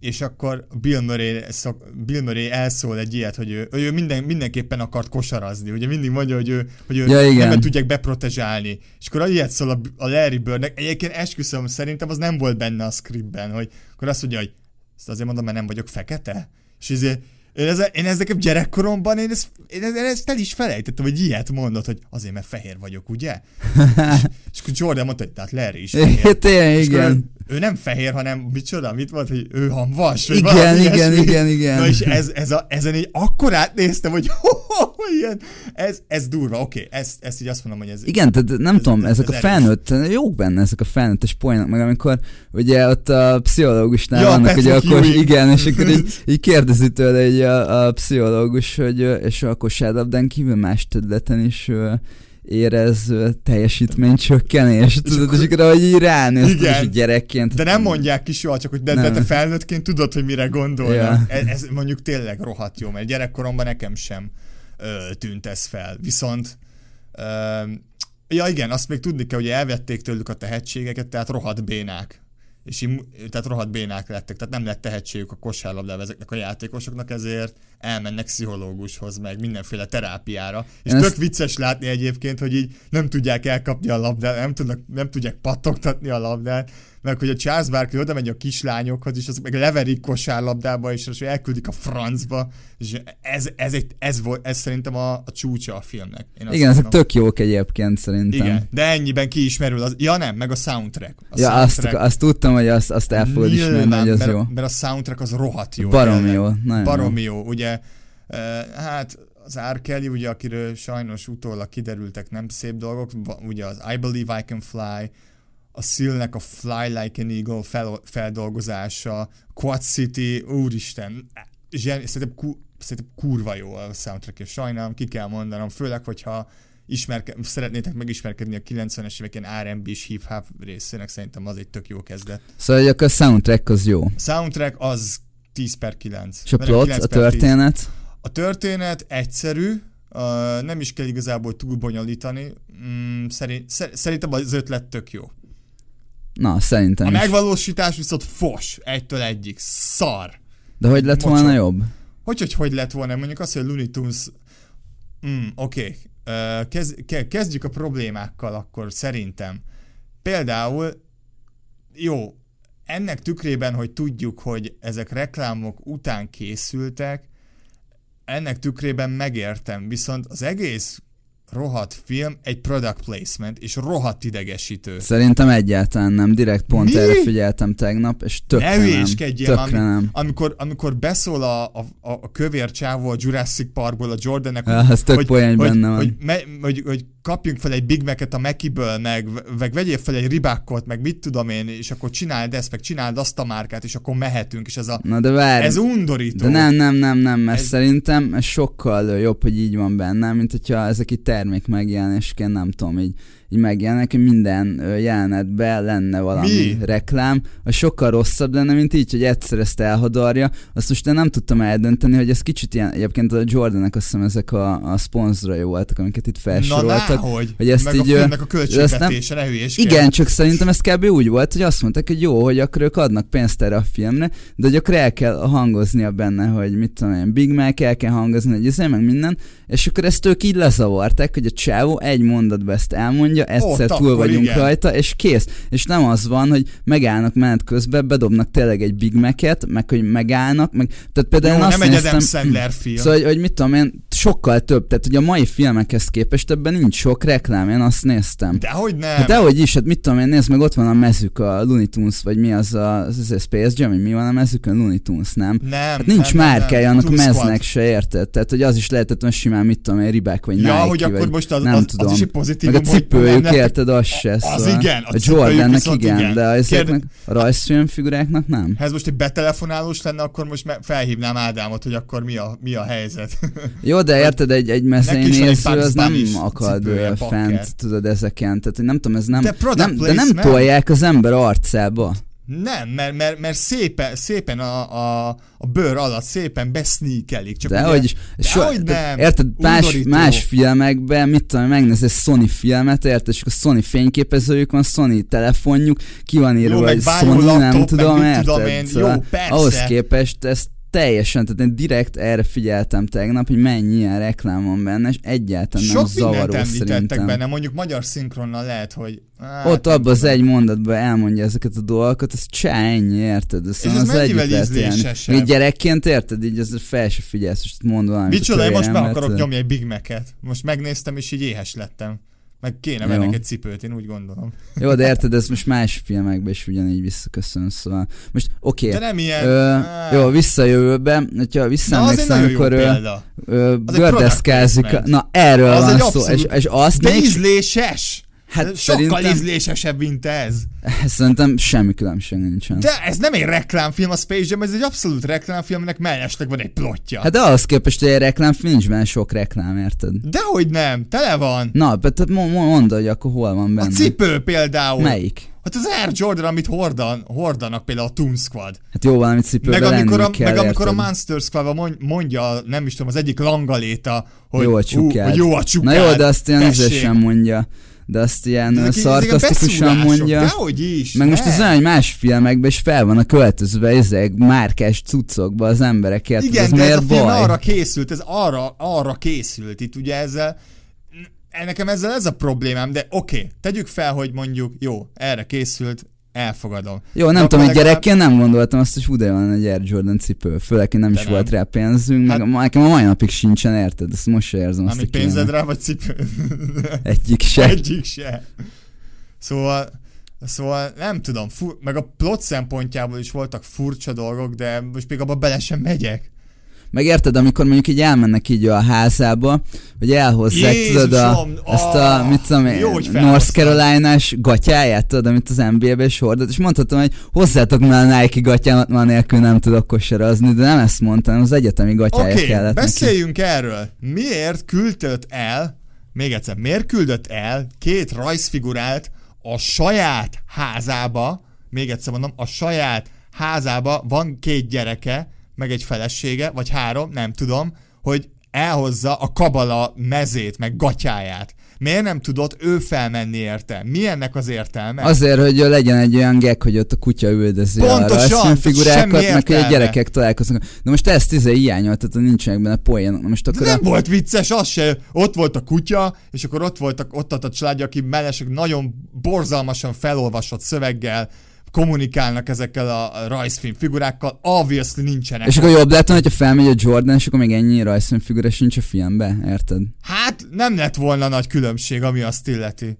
és akkor Bill Murray, szok, Bill Murray elszól egy ilyet, hogy ő, ő minden, mindenképpen akart kosarazni. Ugye mindig mondja, hogy ő, hogy ő ja, igen. nem tudják beprotezsálni. És akkor ilyet szól a, a Larry Birdnek. Egyébként esküszöm, szerintem az nem volt benne a scriptben, hogy akkor azt mondja, hogy ezt azért mondom, mert nem vagyok fekete. És ezért én, ez, én ezeket gyerekkoromban, én ezt, én, ezt, én ezt el is felejtettem, hogy ilyet mondott, hogy azért, mert fehér vagyok, ugye? és, és akkor Jordan mondta, hogy tehát Larry is fehér. Tényleg, igen ő nem fehér, hanem micsoda, mit volt, hogy ő hamvas? Vagy igen, igen, igen, igen, igen. Na és ez, ez a, ezen így akkor átnéztem, hogy ilyen, ez, ez durva, oké, okay, ezt, ezt így azt mondom, hogy ez... Igen, tehát nem ez, tudom, ez, ezek ez a felnőtt, jók benne ezek a felnőttes poénok, meg amikor ugye ott a pszichológusnál ja, vannak, ugye akkor, igen, és akkor így, így kérdezi tőle egy a, a pszichológus, hogy és a kosárlabdán kívül más területen is érez teljesítménycsökkenést, tudod, és akkor ahogy így ránéztem, és gyerekként. De nem mondják ki soha, csak hogy de, de te felnőttként tudod, hogy mire gondolnak. Ja. Ez, ez mondjuk tényleg rohadt jó, mert gyerekkoromban nekem sem ö, tűnt ez fel. Viszont ö, ja igen, azt még tudni kell, hogy elvették tőlük a tehetségeket, tehát rohadt bénák és im, tehát rohadt bénák lettek, tehát nem lett tehetségük a kosárlabdába ezeknek a játékosoknak, ezért elmennek pszichológushoz, meg mindenféle terápiára. És Ezt... tök vicces látni egyébként, hogy így nem tudják elkapni a labdát, nem, tudnak, nem tudják pattogtatni a labdát, meg hogy a Charles Barkley oda megy a kislányokhoz, és az meg leverik kosárlabdába, és az elküldik a francba, és ez, ez, egy, ez, volt, ez szerintem a, a csúcsa a filmnek. Én Igen, ezek tök jók egyébként szerintem. Igen, de ennyiben ki ismerül az, ja nem, meg a soundtrack. A ja, soundtrack. Azt, azt tudtam, hogy azt, azt el fogod ismerni, hogy az mert, jó. Mert a soundtrack az rohadt jó. Baromi jó. Baromi jó, ugye, hát az R. Kelly, ugye, akiről sajnos utólag kiderültek nem szép dolgok, ugye az I Believe I Can Fly, a Szilnek a Fly Like an Eagle fel, feldolgozása, Quad City, úristen, zseni, szerintem, ku, szerintem kurva jó a soundtrack, és sajnálom, ki kell mondanom, főleg, hogyha ismerke, szeretnétek megismerkedni a 90-es évek ilyen R&B és hip-hop részének, szerintem az egy tök jó kezdet. Szóval hogy akkor a soundtrack az jó. Soundtrack az 10 per 9. És a plot, a történet? 10. A történet egyszerű, uh, nem is kell igazából túl bonyolítani, mm, szerint, szerintem az ötlet tök jó. Na, szerintem A is. megvalósítás viszont fos, egytől egyik, szar. De hogy lett Mocsok. volna jobb? Hogy, hogy hogy lett volna? Mondjuk azt, hogy Looney Tunes... Mm, Oké, okay. uh, kez, ke, kezdjük a problémákkal akkor szerintem. Például, jó, ennek tükrében, hogy tudjuk, hogy ezek reklámok után készültek, ennek tükrében megértem, viszont az egész rohadt film, egy product placement, és rohadt idegesítő. Szerintem egyáltalán nem, direkt pont Mi? erre figyeltem tegnap, és tökre ne nem. Tökre ami, nem. Amikor, amikor beszól a, a, a kövér csávó a Jurassic Parkból a Jordannek, ja, hogy, hogy, hogy, hogy, hogy, hogy, hogy kapjunk fel egy Big Mac-et a Mekiből, meg, meg vegyél fel egy ribákkot, meg mit tudom én, és akkor csináld ezt, meg csináld azt a márkát, és akkor mehetünk, és ez a... Na de várj, Ez undorító. de nem, nem, nem, nem, mert Ez- szerintem ez sokkal jobb, hogy így van benne, mint hogyha ezek itt termék megjelenésként, nem tudom, így, így megjelennek, hogy minden jelenetben lenne valami Mi? reklám, az sokkal rosszabb lenne, mint így, hogy egyszer ezt elhadarja. Azt most nem tudtam eldönteni, hogy ez kicsit ilyen, egyébként a Jordanek azt hiszem ezek a, a szponzorai voltak, amiket itt Na felsoroltak. hogy, hogy ezt meg így, a filmnek a költségvetése, ne hülyéskedj. Igen, csak szerintem ez kb. úgy volt, hogy azt mondták, hogy jó, hogy akkor ők adnak pénzt erre a filmre, de hogy akkor el kell hangoznia benne, hogy mit tudom én, Big Mac, el kell hangozni, hogy izé, meg minden, és akkor ezt ők így lezavarták, hogy a csávó egy mondatban ezt elmondja, egyszer Ott túl vagyunk igen. rajta, és kész. És nem az van, hogy megállnak menet közben, bedobnak tényleg egy Big Mac-et, meg hogy megállnak, meg, tehát például Jó, azt nem egy néztem, Adam Sandler film. Szóval, hogy, hogy mit tudom én, sokkal több, tehát hogy a mai filmekhez képest ebben nincs sok reklám, én azt néztem. Dehogy nem. Hát dehogy is, hát mit tudom én, nézd meg, ott van a mezük, a Looney Tunes, vagy mi az a, az a Space Jam, mi van a mezükön, Looney Tunes, nem? nem, Hát nincs nem, márkája annak Squad. meznek se, érted? Tehát, hogy az is lehetett olyan simán, mit tudom én, ribák, vagy Ja, Nike, hogy akkor vagy most az, nem az, tudom. az is egy meg a hogy nem érted, az se, Az szóval. igen, a a Jordannek igen, igen. de ezeknek a rajzfilmfiguráknak nem. Ha ez most egy betelefonálós lenne, akkor most felhívnám Ádámot, hogy akkor mi a, mi a helyzet. Jó, de érted, egy, egy Bugs az nem akad cipője, fent, tudod, ezeken. Tehát, nem tudom, ez nem, De nem, de nem tolják az ember arcába. Nem, mert, mert, mert szépen, szépen a, a, a bőr alatt szépen beszníkelik. Csak De ugye, hogy is, Dehogy tehát nem. érted, más, Undorító. más filmekben, mit tudom, megnézel Sony filmet, érted, és akkor Sony fényképezőjük van, Sony telefonjuk, ki van írva, hogy Sony, nem laptop, meg tudom, érted? tudom én. Szóval Jó, persze. ahhoz képest ez teljesen, tehát én direkt erre figyeltem tegnap, hogy mennyi ilyen reklám van benne, és egyáltalán nem Sok mindent zavaró szerintem. benne, mondjuk magyar szinkronnal lehet, hogy... Hát, Ott nem abban az egy mondatban elmondja ezeket a dolgokat, ez csá, ennyi, érted? Ez, ez az mennyivel ízlésesebb? Még gyerekként, érted? Így ez fel se figyelsz, most mond valamit. Micsoda, én most meg kölyembe, akarok nyomni egy Big Mac-et. Most megnéztem, és így éhes lettem. Meg kéne vennek egy cipőt, én úgy gondolom. Jó, de érted, ez most más filmekben is ugyanígy visszaköszön, szóval. Most oké. De Okay. nem ilyen... Ö, jó, visszajövőbe, hogyha visszaemlékszem, nagyon jó amikor ö, ö, gördeszkázik, na erről Az van szó, abszolút- és, és azt De még, ízléses! Hát Sokkal szerintem, ízlésesebb, mint ez. szerintem semmi különbség nincsen. De ez nem egy reklámfilm, a Space Jam, ez egy abszolút reklámfilm, aminek mellesleg van egy plotja. Hát de ahhoz képest, hogy egy reklámfilm nincs benne sok reklám, érted? Dehogy nem, tele van. Na, tehát mo- mo- mondd, hogy akkor hol van A benne. cipő például. Melyik? Hát az Air Jordan, amit hordan, hordanak például a Toon Squad. Hát jó, valami cipőben Meg amikor, a, kell, meg amikor a? Monster Squad mond- mondja, nem is tudom, az egyik langaléta, hogy jó a ú, csukád. hogy jó a csukád. Na jó, de azt ilyen izésen mondja. De azt ilyen ezek- ezek szarkasztikusan beszúrások, mondja. Dehogy is. Meg most az olyan, más filmekben is fel van a költözve ezek márkás cuccokba az emberek, érted? Igen, ez de ez a film baj? arra készült, ez arra, arra készült. Itt ugye ezzel, nekem ezzel ez a problémám, de oké, okay, tegyük fel, hogy mondjuk, jó, erre készült, elfogadom. Jó, nem De tudom, hogy legalább- gyerekként nem gondoltam azt, hogy hú, de van egy Air Jordan cipő, főleg, hogy nem De is nem. volt rá pénzünk, meg Hát- a- nekem a mai napig sincsen, érted? Ezt most se érzem azt, Ami hogy kéne. pénzedre, vagy cipő? Egyik se. Egyik se. Szóval, szóval nem tudom, fu- meg a plot szempontjából is voltak furcsa dolgok, de most még abba bele sem megyek. Meg érted, amikor mondjuk így elmennek így a házába, hogy elhozzák, tudod, a, Jézusom, ezt a, ah, mit tudom én, North. Carolina-s gatyáját, tudod, amit az NBA-be is hordott, és mondhatom, hogy hozzátok már a Nike gatyámat, ma nélkül nem tudok kosarazni, de nem ezt mondtam, az egyetemi gatyája Oké, kellett neki. beszéljünk erről. Miért küldött el, még egyszer, miért küldött el két rajzfigurát a saját házába, még egyszer mondom, a saját házába van két gyereke, meg egy felesége, vagy három, nem tudom, hogy elhozza a kabala mezét, meg gatyáját. Miért nem tudott ő felmenni érte? Mi ennek az értelme? Azért, hogy legyen egy olyan gag, hogy ott a kutya üldözi Pontosan, a figurákat, meg hogy a gyerekek találkoznak. De most ezt izé hiányoltad, hogy nincsenek benne poénok. Na Most De akkor nem a... volt vicces, az se. Ott volt a kutya, és akkor ott voltak, ott a családja, aki mellesleg nagyon borzalmasan felolvasott szöveggel kommunikálnak ezekkel a rajzfilm figurákkal, obviously nincsenek. És akkor jobb lett volna, hogyha felmegy a Jordan, és akkor még ennyi rajzfilmfigura sincs a filmbe, érted? Hát nem lett volna nagy különbség, ami azt illeti.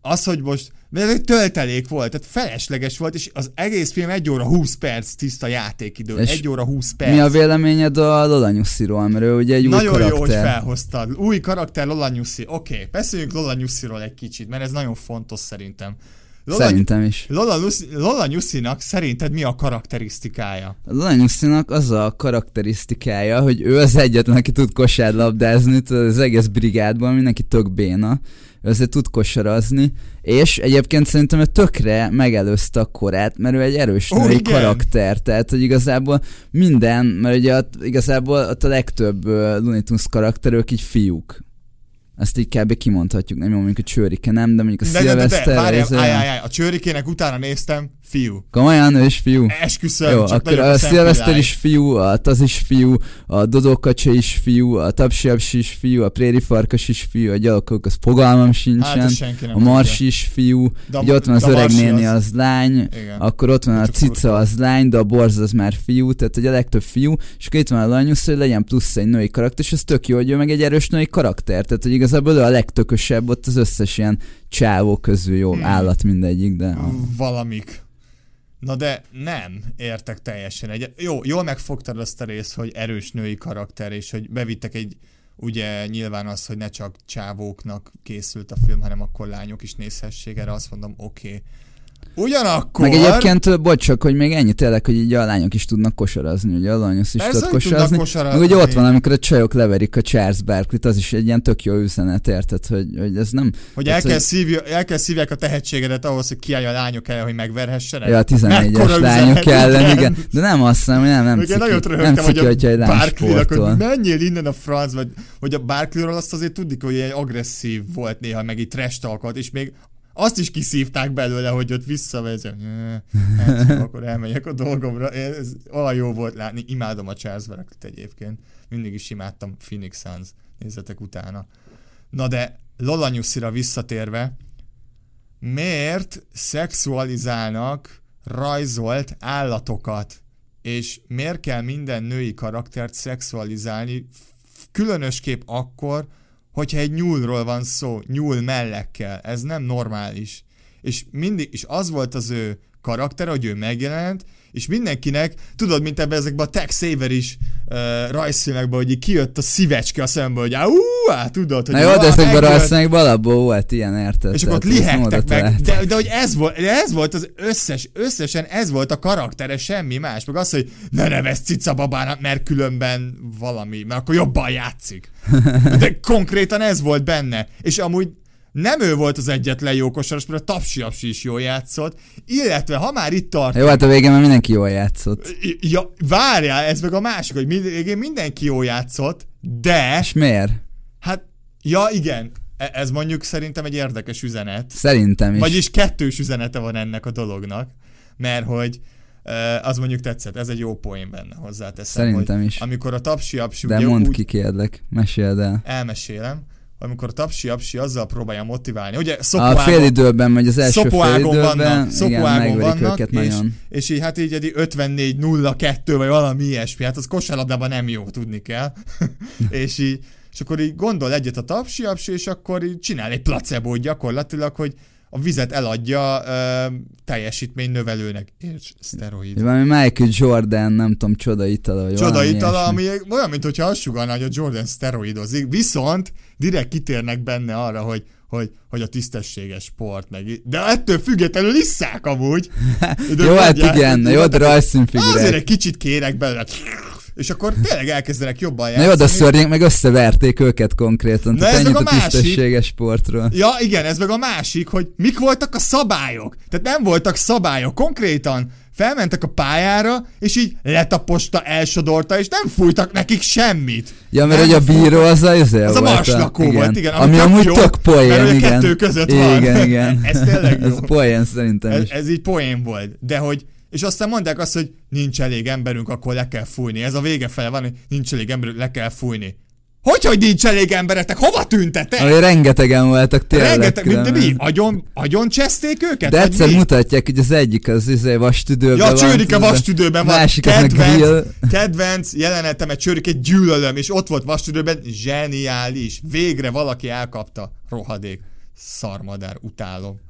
Az, hogy most... mert ez egy töltelék volt, tehát felesleges volt, és az egész film 1 óra 20 perc tiszta játékidő. És 1 óra 20 perc. Mi a véleményed a Lola Nyusziról, mert ő ugye egy új Nagyon karakter. jó, hogy felhoztad. Új karakter Lola Nyuszi. Oké, okay, beszéljünk Lola egy kicsit, mert ez nagyon fontos szerintem. Lola, Szerintem is. Lola, Lucy, Lola Nyuszinak szerinted mi a karakterisztikája? A Lola Nyuszinak az a karakterisztikája, hogy ő az egyetlen, aki tud kosárlabdázni, az egész brigádban mindenki tök béna, ő azért tud kosarazni, és egyébként szerintem ő tökre megelőzte a korát, mert ő egy erős női igen. karakter, tehát hogy igazából minden, mert ugye ott, igazából ott a legtöbb uh, Looney Tunes karakter, ők így fiúk. Ezt így kb. kimondhatjuk, nem mondjuk a Csőrike nem, de mondjuk a De, de, de, de, Szilveszter, várjál, ez olyan- állj, állj, a csőrikének utána néztem, fiú. Komolyan, ő is fiú. Esküszöm, Jó, csak akkor a Szilveszter is fiú, a Taz is fiú, a Dodókacsa is fiú, a Tapsiapsi is fiú, a Préri Farkas is fiú, a Gyalogok, az fogalmam Hát, sincsen, nem a Marsi is fiú, De a- ugye ott van az öreg néni, az- az lány. Igen. akkor ott van a cica, az lány, de a borz az már fiú, tehát hogy a legtöbb fiú, és akkor itt van a lanyusz, hogy legyen plusz egy női karakter, és ez tök jó, hogy ő meg egy erős női karakter, tehát hogy igazából ő a legtökösebb ott az összes ilyen csávó közül, jó, Hmm. állat mindegyik, de... Valamik. Na de nem értek teljesen egyet. Jó, jól megfogtad azt a részt, hogy erős női karakter, és hogy bevittek egy, ugye nyilván az, hogy ne csak csávóknak készült a film, hanem akkor lányok is nézhessék, erre azt mondom, oké. Okay. Ugyanakkor... Meg egyébként, bocs, csak, hogy még ennyi tényleg, hogy így a lányok is tudnak kosarazni, ugye a lányos is tudnak kosarazni. kosarazni. Meg ugye ott van, amikor a csajok leverik a Charles Barkley-t, az is egy ilyen tök jó üzenet, érted, hogy, hogy ez nem... Hogy el kell, hogy- szívja, el kell szívják a tehetségedet ahhoz, hogy kiállj a lányok el, hogy megverhessenek. Ja, a 14-es Mekkora lányok ellen, igen. igen. De nem azt hiszem, nem, nem Ugye nagyon nem ciki, hogy egy a lány Barkley-nak, hogy menjél innen a francba, vagy hogy a Barkley-ról azt azért tudjuk, hogy egy agresszív volt néha, meg így trash és még azt is kiszívták belőle, hogy ott visszavezet. Hát, akkor elmegyek a dolgomra. Ez olyan jó volt látni. Imádom a Charles Barkley-t egyébként. Mindig is imádtam Phoenix Suns. Nézzetek utána. Na de Lola Nyuszira visszatérve, miért szexualizálnak rajzolt állatokat? És miért kell minden női karaktert szexualizálni, különösképp akkor, hogyha egy nyúlról van szó, nyúl mellekkel. Ez nem normális. És mindig, és az volt az ő karakter, hogy ő megjelent, és mindenkinek, tudod, mint ebben ezekben a Tex Saver is uh, rajzfilmekben, hogy így kijött a szívecske a szemből, hogy á, ú, á, tudod, hogy Na jó, de ezekben megjött. rajzszínekben alapból volt ilyen, érted? És akkor ott lihegtek meg, de, de hogy ez volt, de ez volt az összes, összesen ez volt a karaktere, semmi más. Meg az, hogy ne nevez cica babának, mert különben valami, mert akkor jobban játszik. De konkrétan ez volt benne. És amúgy nem ő volt az egyetlen jó kosaras, mert a Tapsi Apsi is jól játszott, illetve ha már itt tart, Jó, hát a végén már mindenki jól játszott. ja, várjál, ez meg a másik, hogy mind- mindenki jól játszott, de, És miért? hát, ja igen, e- ez mondjuk szerintem egy érdekes üzenet. Szerintem is. Vagyis kettős üzenete van ennek a dolognak, mert hogy uh, az mondjuk tetszett, ez egy jó poén benne hozzáteszem, Szerintem is. amikor a tapsi apsi De mondd úgy ki, kérlek. Meséld el. elmesélem, amikor a tapsi apsi azzal próbálja motiválni, ugye A szopoágon, fél időben, vagy az első fél időben, vannak, igen, vannak, és, nagyon. és így hát így egy 54-0-2 vagy valami ilyesmi, hát az kosárlabdában nem jó, tudni kell. és így és akkor így gondol egyet a tapsi apsi, és akkor így csinál egy placebo gyakorlatilag, hogy a vizet eladja ö, teljesítmény növelőnek. És szteroid. Valami Michael Jordan, nem tudom, csoda itala, vagy Csoda valami itala, ilyesmi. ami olyan, mintha azt sugalná, hogy a Jordan szteroidozik, viszont direkt kitérnek benne arra, hogy, hogy, hogy a tisztességes sport meg. De ettől függetlenül isszák amúgy. De Jó, hát igen, jó, de Azért rajzszínfigurák. egy kicsit kérek belőle. És akkor tényleg elkezdenek jobban Na jó, játszani. de szörnyek meg összeverték őket konkrétan. Na ez ennyit meg a a másik. tisztességes sportról. Ja, igen, ez meg a másik, hogy mik voltak a szabályok. Tehát nem voltak szabályok. Konkrétan felmentek a pályára, és így letaposta, elsodorta, és nem fújtak nekik semmit. Ja, mert Nem hogy a bíró az a izé Az a marslakó volt, igen. Ami tök amúgy jó, tök poén, mert a igen. kettő között van. Igen, igen. Ez tényleg jó. Ez poén szerintem Ez, is. ez így poén volt. De hogy, és aztán mondták azt, hogy nincs elég emberünk, akkor le kell fújni. Ez a vége fele van, hogy nincs elég emberünk, le kell fújni. Hogy, hogy nincs elég emberetek? Hova tűntetek? Ami rengetegen voltak tényleg. Rengeteg, mint mi? Agyon, agyon cseszték őket? De egyszer mi? mutatják, hogy az egyik az izé vastüdőben Ja, van. csőrike tudod, vastüdőben van. Másik kedvenc, grill. kedvenc jelenetemet csőrikét gyűlölöm, és ott volt vastüdőben, zseniális. Végre valaki elkapta. Rohadék. Szarmadár, utálom.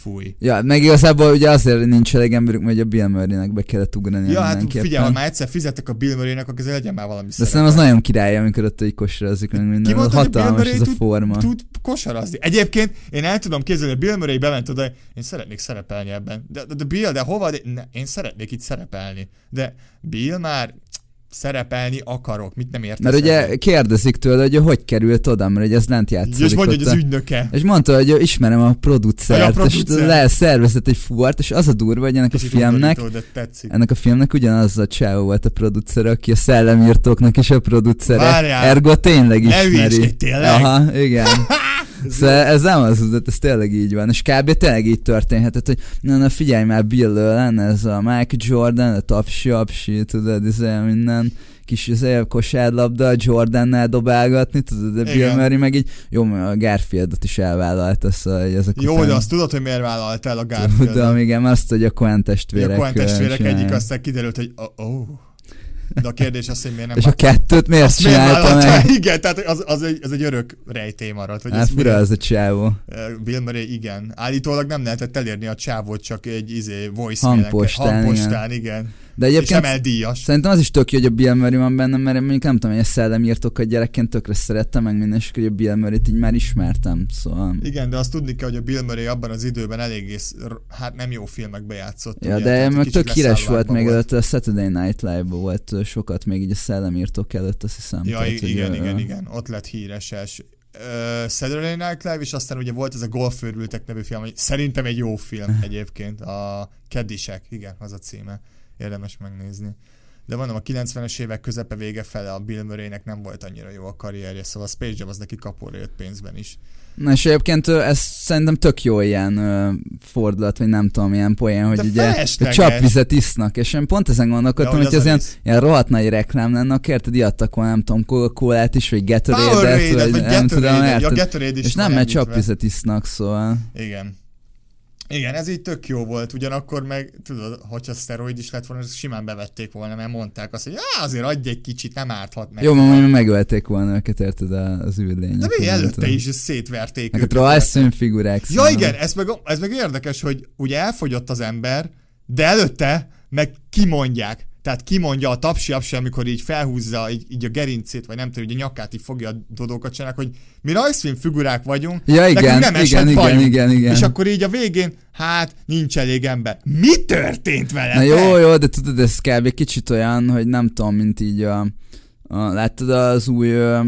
Fúj. Ja, meg igazából ugye azért nincs elég emberük, mert a Bill Murray-nek be kellett ugrani Ja, hát figyelj, ha már egyszer fizettek a Bill Murray-nek, akkor legyen már valami De szerintem az nagyon király, amikor ott egy kosarazik, meg minden. Ki mondta, Hatalmas ez a tud- forma. tud kosarazni. Egyébként én el tudom képzelni, hogy Bill Murray bement oda, én szeretnék szerepelni ebben. De, de, de Bill, de hova? De, ne, én szeretnék itt szerepelni. De Bill már szerepelni akarok, mit nem értesz? Mert ugye ezzel? kérdezik tőle, hogy hogy került oda, mert ugye ez lent és játszik. mondja, hogy az a- ügynöke. És mondta, hogy ismerem a producert, a és producer. le szervezett egy fuart, és az a durva, hogy ennek a Kicsit filmnek, undorító, de tetszik. ennek a filmnek ugyanaz a csávó volt a producer, aki a szellemírtóknak is a producere. Várjál! Ergo tényleg Ne ismeri. hülyeskedj, tényleg? Aha, igen. Szóval ez nem az, de ez tényleg így van. És kb. tényleg így történhetett, hogy na, na figyelj már Bill lenne ez a Mike Jordan, a tapsi, apsi, tudod, ez minden kis izé, kosárlabda Jordannel dobálgatni, tudod, de Bill. Murray meg így, jó, a Garfieldot is elvállalta, szóval hogy ezek Jó, után, de azt tudod, hogy miért vállalt el a Garfield? Tudom, igen, azt, hogy a Coen testvérek. a Coen testvérek egyik, aztán kiderült, hogy oh, oh. De a kérdés az, hogy miért nem És a kettőt miért csinálta meg? Igen, tehát az, az, egy, az egy örök rejtély maradt. Hogy Hát fura az a csávó. Eh, Bill Murray, igen. Állítólag nem lehetett elérni a csávót, csak egy izé, voice Hangpostán, hangpostán, igen. De És egyébként emel díjas. Szerintem az is tök jó, hogy a Bill Murray van benne, mert mondjuk nem tudom, hogy a szellemírtókat gyerekként tökre szerettem, meg minden, és hogy a Bill Murray-t így már ismertem, szóval... Igen, de azt tudni kell, hogy a Bill Murray abban az időben eléggé, hát nem jó filmekbe játszott. Ja, ugye, de meg tök híres volt még előtt, a Saturday Night Live-ban volt sokat még így a szellemírtók előtt, azt hiszem. Ja, Tehát, hogy, igen, ö, igen, igen, ott lett híreses. Uh, Saturday Night Live, és aztán ugye volt ez a Golfőrültek nevű film, ami szerintem egy jó film egyébként, a Kedisek, igen, az a címe, érdemes megnézni. De mondom, a 90-es évek közepe vége fele a Bill Murray-nek nem volt annyira jó a karrierje, szóval a Space Jam az neki kapóra jött pénzben is. Na és egyébként ez szerintem tök jó ilyen ö, fordulat, vagy nem tudom, ilyen poén, hogy De ugye csapvizet isznak, és én pont ezen gondolkodtam, Ja, hogy ez ilyen, ilyen rohadt nagy reklám lenne, akkor érted, iadtak volna, nem tudom, Coca-Colát is, vagy Gatorade-et, vagy, vagy nem tudom, ja, érted? Is És nem, mert csapvizet isznak, szóval... Igen. Igen, ez így tök jó volt, ugyanakkor meg, tudod, hogyha szteroid is lett volna, simán bevették volna, mert mondták azt, hogy já, azért adj egy kicsit, nem árthat meg. Jó, ma mondjuk megölték volna őket, érted, az űrlények. De mi előtte tudom. is szétverték Meg a őket. rajzfilm figurák. Ja szóval. igen, ez meg, ez meg érdekes, hogy ugye elfogyott az ember, de előtte meg kimondják. Tehát kimondja a tapsi apsi, amikor így felhúzza így, így a gerincét, vagy nem tudom, hogy a nyakát így fogja a dodókat csinálnak, hogy mi rajzfilm figurák vagyunk, Ja igen, nem igen, igen, bajunk. igen, igen. És akkor így a végén, hát nincs elég ember. Mi történt vele? Na jó, jó, de tudod, ez kb. kicsit olyan, hogy nem tudom, mint így a, a láttad az új, ö,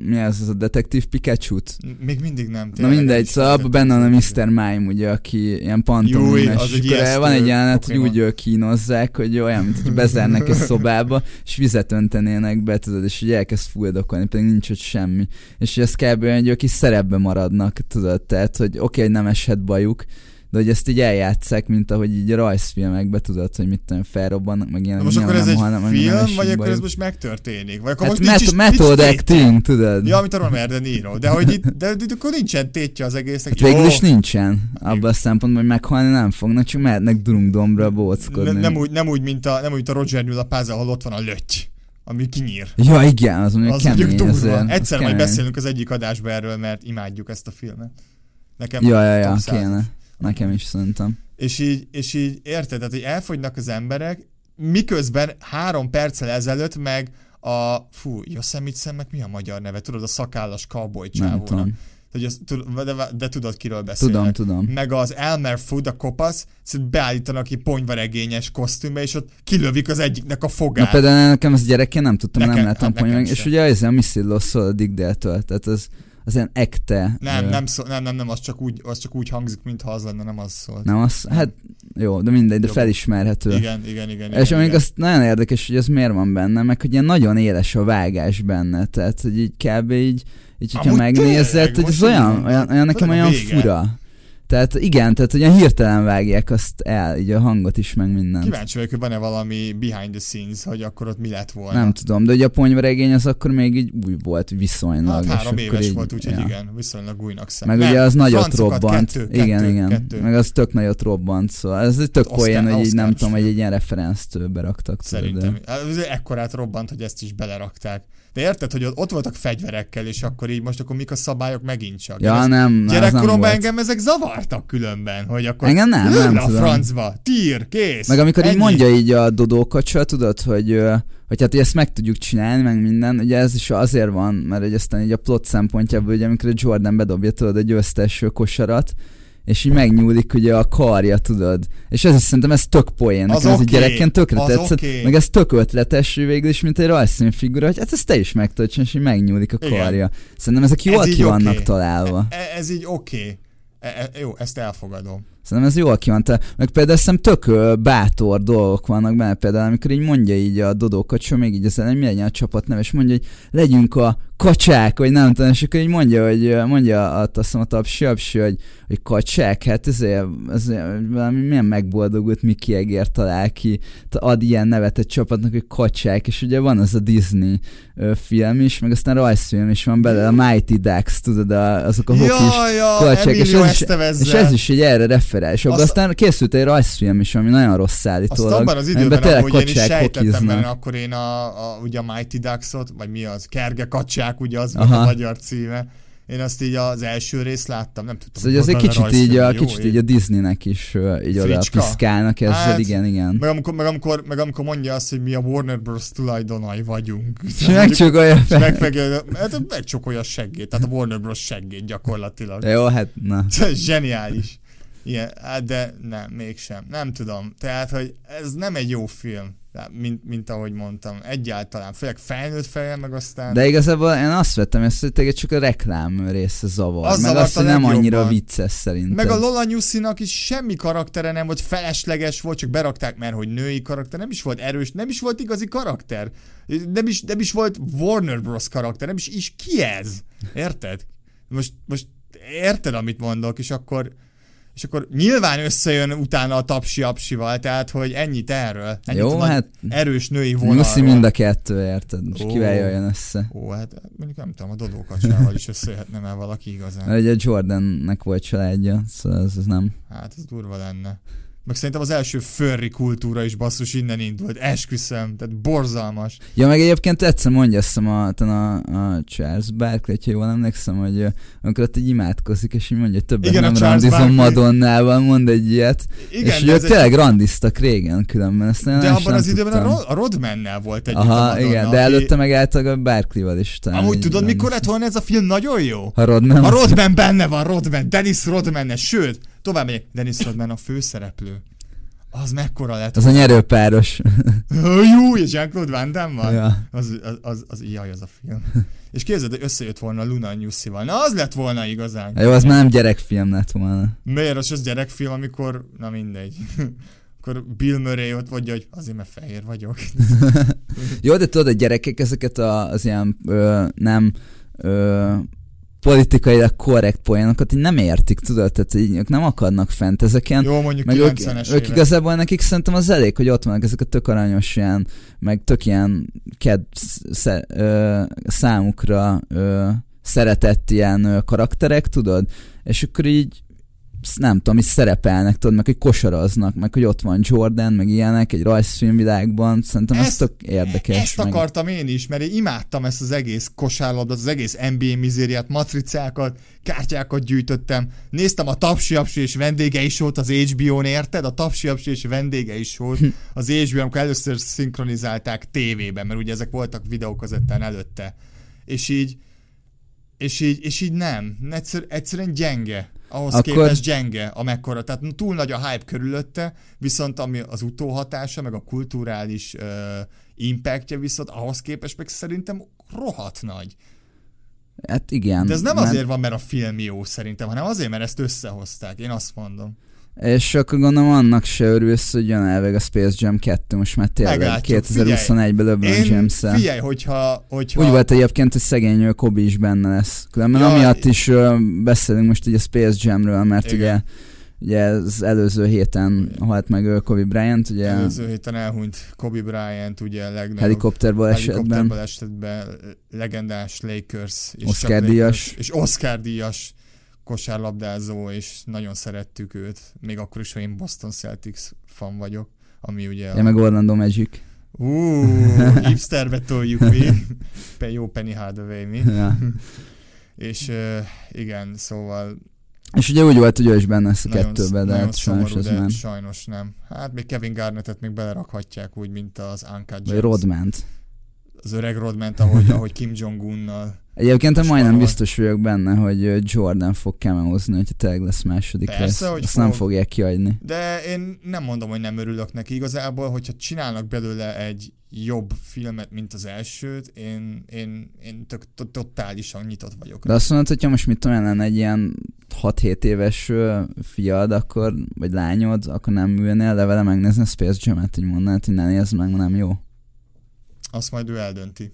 mi ez, az a detektív Pikachu-t? Még mindig nem. Na tényleg, mindegy, nem is szóval abban benne van a Mr. Mime, ugye, aki ilyen pantomimes, van egy jelenet, hogy úgy kínozzák, hogy olyan, mint hogy bezárnak egy szobába, és vizet öntenének be, tudod, és ugye elkezd fuldokolni, pedig nincs ott semmi. És ez kb. olyan, hogy ők is szerepbe maradnak, tudod, tehát, hogy oké, okay, hogy nem eshet bajuk, de hogy ezt így eljátszák, mint ahogy így a rajzfilmekben tudod, hogy mit tudom, felrobbannak, meg ilyen. Na most akkor ez egy halnak, meg nem film, esik vagy akkor ez most megtörténik? Vagy akkor Hát most nincs met- method nincs acting, tudod? Ja, mint a Romer De Niro. De hogy itt, de, de, akkor nincsen tétje az egésznek. Hát végül is nincsen. Abban a szempontból, hogy meghalni nem fognak, csak mehetnek drumdomra bóckodni. nem, nem, úgy, nem, úgy, mint a, nem úgy, mint a Roger Newell a pázal, ahol ott van a löty, ami kinyír. Ja, igen, az mondjuk Az kemény. mondjuk azért, az Egyszer majd kemény. beszélünk az egyik adásban erről, mert imádjuk ezt a filmet. Nekem Ja, ja, ja, kéne. Nekem is szerintem. És így, és így érted, tehát hogy elfogynak az emberek, miközben három perccel ezelőtt meg a, fú, Yosemite-nek mi a magyar neve? Tudod, a szakállas cowboy Nem csávónak. tudom. Hogy az, de, de, tudod, kiről beszélek. Tudom, tudom. Meg az Elmer Food, a kopasz, beállítanak ki ponyvaregényes kosztümbe, és ott kilövik az egyiknek a Na fogát. például nekem az gyerekként nem tudtam, Nekem- nem láttam hát ponyva nekem meg. És ugye ez a Missy szól a Dick Dale-től, tehát az, az ilyen ekte. nem, nem, szó, nem, nem, nem, az csak, úgy, az csak úgy hangzik, mintha az lenne, nem az szólt. Nem, az, hát jó, de mindegy, de Jó. felismerhető. Igen, igen, igen. És igen, amíg igen. azt nagyon érdekes, hogy ez miért van benne, meg hogy ilyen nagyon éles a vágás benne, tehát hogy így kb. így, így hogyha megnézed, hogy ez olyan, olyan, olyan nekem Főleg a olyan vége. fura. Tehát igen, tehát olyan hirtelen vágják azt el, így a hangot is, meg mindent. Kíváncsi vagyok, hogy van-e valami behind the scenes, hogy akkor ott mi lett volna. Nem tudom, de ugye a ponyvaregény az akkor még így új volt viszonylag. Hát három éves így, volt, úgyhogy ja. igen, viszonylag újnak szem. Meg Nem, ugye az nagyot robbant. Kettő, igen, kettő, igen. Kettő. Meg az tök nagyot robbant, szóval ez egy tök Oscar- olyan, hogy így nem tudom, hogy egy ilyen referenctől beraktak. tudod, Szerintem. De... Ez ekkorát robbant, hogy ezt is belerakták. De érted, hogy ott voltak fegyverekkel, és akkor így most akkor mik a szabályok megint csak. Ja, Ez- nem, nem Gyerekkoromban volt. engem ezek zavartak. különben, hogy akkor Engem nem, nem a tudom. francba, tír, kész. Meg amikor így Ennyi. mondja így a Dodó kacsa, tudod, hogy, hogy hát hogy ezt meg tudjuk csinálni, meg minden, ugye ez is azért van, mert hogy aztán így a plot szempontjából, ugye amikor a Jordan bedobja, tudod, a győztes ö, kosarat, és így megnyúlik ugye a karja, tudod. És ez is szerintem ez tök poén. Az Nekem ez egy oké, gyerekként tökre az tetszett. oké. Meg ez tök ötletes végül is, mint egy rajzszínfigura, hogy hát ezt te is meg tudod csinálni, és így megnyúlik a Igen. karja. Szerintem ezek jól Ez ki vannak oké. találva. E- ez így oké. Okay. E- e- jó, ezt elfogadom. Szerintem ez jól ki van találva. Meg például szerintem tök bátor dolgok vannak benne, például amikor így mondja így a Dodó kacsa, még így az elején, mi legyen a csapat neve, és mondja, hogy legyünk a kacsák, vagy nem tudom, és akkor így mondja, hogy mondja a, azt a tapsi, apsi, hogy, hogy kacsák, hát ezért, ezért valami milyen megboldogult Mickey Egér talál ki, ad ilyen nevet egy csapatnak, hogy kacsák, és ugye van az a Disney film is, meg aztán rajzfilm is van belőle, a Mighty Ducks, tudod, a, azok a hokis Ja, ja, kacsák, és ez, is, és ez is egy erre referál, abban Azt- aztán készült egy rajzfilm is, ami nagyon rossz Azt állítólag. abban az időben, ahogy én is sejtettem, mert akkor én a, a, ugye a Mighty Ducks-ot, vagy mi az, Kerge kacsák, ugye az Aha. a magyar címe. Én azt így az első részt láttam, nem tudtam. Szóval hogy az egy kicsit benne így, a, jó kicsit így a Disneynek is így oda piszkálnak ezzel, Hát, igen, igen. Meg amikor, meg, amikor, meg amikor mondja azt, hogy mi a Warner Bros. tulajdonai vagyunk. És megcsukolja És fel. megfegye, hát megcsokolja a seggét, tehát a Warner Bros. seggét gyakorlatilag. Jó, hát na. Zseniális. Hát de nem, mégsem. Nem tudom. Tehát, hogy ez nem egy jó film, mint, mint ahogy mondtam. Egyáltalán. Főleg felnőtt fejjel, meg aztán... De igazából én azt vettem ezt, hogy tényleg csak a reklám része zavar. Az meg azt, hogy nem annyira vicces szerintem. Meg a Lola Nyuszinak is semmi karaktere nem volt, felesleges volt, csak berakták, mert hogy női karakter, nem is volt erős, nem is volt igazi karakter. Nem is, nem is volt Warner Bros. karakter, nem is, is ki ez? Érted? Most, most érted, amit mondok, és akkor és akkor nyilván összejön utána a tapsi apsival, tehát hogy ennyit erről. Ennyit Jó, hát erős női vonalról. mind a kettő, érted? Most Ó. kivel jöjjön össze? Ó, hát mondjuk nem tudom, a Dodó kacsával is összejöhetne már valaki igazán. Mert ugye Jordannek volt családja, szóval ez, ez nem. Hát ez durva lenne. Meg szerintem az első furry kultúra is basszus innen indult. Esküszöm, tehát borzalmas. Ja, meg egyébként egyszer mondja azt a, a, a Charles Barkley, ha jól emlékszem, hogy amikor ott így imádkozik, és így mondja, hogy többet Igen, nem randizom. Madonnával, mond egy ilyet. Igen, és de ugye ők egy- tényleg randiztak régen különben, ezt de nem is abban nem az időben a, tudtam. A Rodmannel volt a Aha, Madonna, igen, de előtte meg általában a Barkley-val is talán. Amúgy tudod, mikor randiztak. lett volna ez a film nagyon jó? A Rodman? A Rodman benne van, Rodman, Dennis Rodman, sőt, tovább megyek, Dennis Rodman a főszereplő. Az mekkora lett Az a nyerőpáros. Jó, és Jean-Claude Van Damme ja. Az, az, az, az, jaj, az a film. És képzeld, hogy összejött volna Luna Nyuszival. Na, az lett volna igazán. Jó, az már nem gyerekfilm lett volna. Miért az, az gyerekfilm, amikor, na mindegy. akkor Bill Murray ott mondja, hogy azért, mert fehér vagyok. Jó, de tudod, a gyerekek ezeket a, az ilyen ö, nem ö, politikailag korrekt poénokat így nem értik, tudod? Tehát így ők nem akadnak fent ezeken. Jó, mondjuk Meg ők, 90-es ők évek. igazából nekik szerintem az elég, hogy ott vannak ezek a tök aranyos ilyen, meg tök ilyen ked, sze, ö, számukra ö, szeretett ilyen ö, karakterek, tudod? És akkor így nem tudom, így szerepelnek, tudod, meg hogy kosaraznak, meg hogy ott van Jordan, meg ilyenek egy rajzfilmvilágban, szerintem ez tök érdekes. Ezt meg... akartam én is, mert én imádtam ezt az egész kosárlabdát, az egész NBA mizériát, matricákat, kártyákat gyűjtöttem. Néztem a Tapsi Apsi és vendégei volt az HBO-n, érted? A Tapsi Apsi és vendégei volt az HBO-n, amikor először szinkronizálták tévében, mert ugye ezek voltak videókazettán előtte. És így, és így, és így nem. Egyszer, egyszerűen gyenge. Ahhoz Akkor- képest gyenge, amekkora. Tehát túl nagy a hype körülötte, viszont ami az utóhatása, meg a kulturális uh, impactja viszont ahhoz képest meg szerintem rohadt nagy. Hát igen. De ez nem mert- azért van, mert a film jó szerintem, hanem azért, mert ezt összehozták. Én azt mondom. És akkor gondolom annak se örülsz, hogy jön elveg a Space Jam 2, most már tényleg Meglátjuk, 2021-ben LeBron james figyelj, hogyha, hogyha Úgy volt egyébként, hogy szegény ö, Kobe is benne lesz. Különben Ja, amiatt is ö, beszélünk most ugye a Space Jamről, mert Igen. ugye ugye az előző héten halt meg Kobe Bryant, ugye előző héten elhunyt Kobe Bryant, ugye a legnagyobb helikopterból esetben. helikopterből esetben legendás Lakers és Oscar Lakers- díjas. és Oscar díjas kosárlabdázó, és nagyon szerettük őt, még akkor is, hogy én Boston Celtics fan vagyok, ami ugye Ja, meg Orlando Magic. Ú, hipsterbe toljuk mi. Jó Penny Hardaway mi. ja. És uh, igen, szóval És ugye úgy volt, hogy ő is benne lesz a kettőben, de hát sajnos szomorú, ez de ment. sajnos nem. Hát még Kevin Garnettet még belerakhatják úgy, mint az Uncut Vagy Gems. Rodment. Az öreg Rodment, ahogy, ahogy Kim Jong-unnal. Egyébként én majdnem biztos vagyok benne, hogy Jordan fog cameózni, hogyha tényleg lesz második Persze, rész. hogy Azt nem fog. fogják kiadni. De én nem mondom, hogy nem örülök neki. Igazából, hogyha csinálnak belőle egy jobb filmet, mint az elsőt, én, én, én tök, to- totálisan nyitott vagyok. De azt mondod, hogyha most mit tudom lenne egy ilyen 6-7 éves fiad, akkor, vagy lányod, akkor nem ülnél le vele megnézni a Space Jam-et, így mondanád, hogy ne nézd meg, nem jó. Azt majd ő eldönti.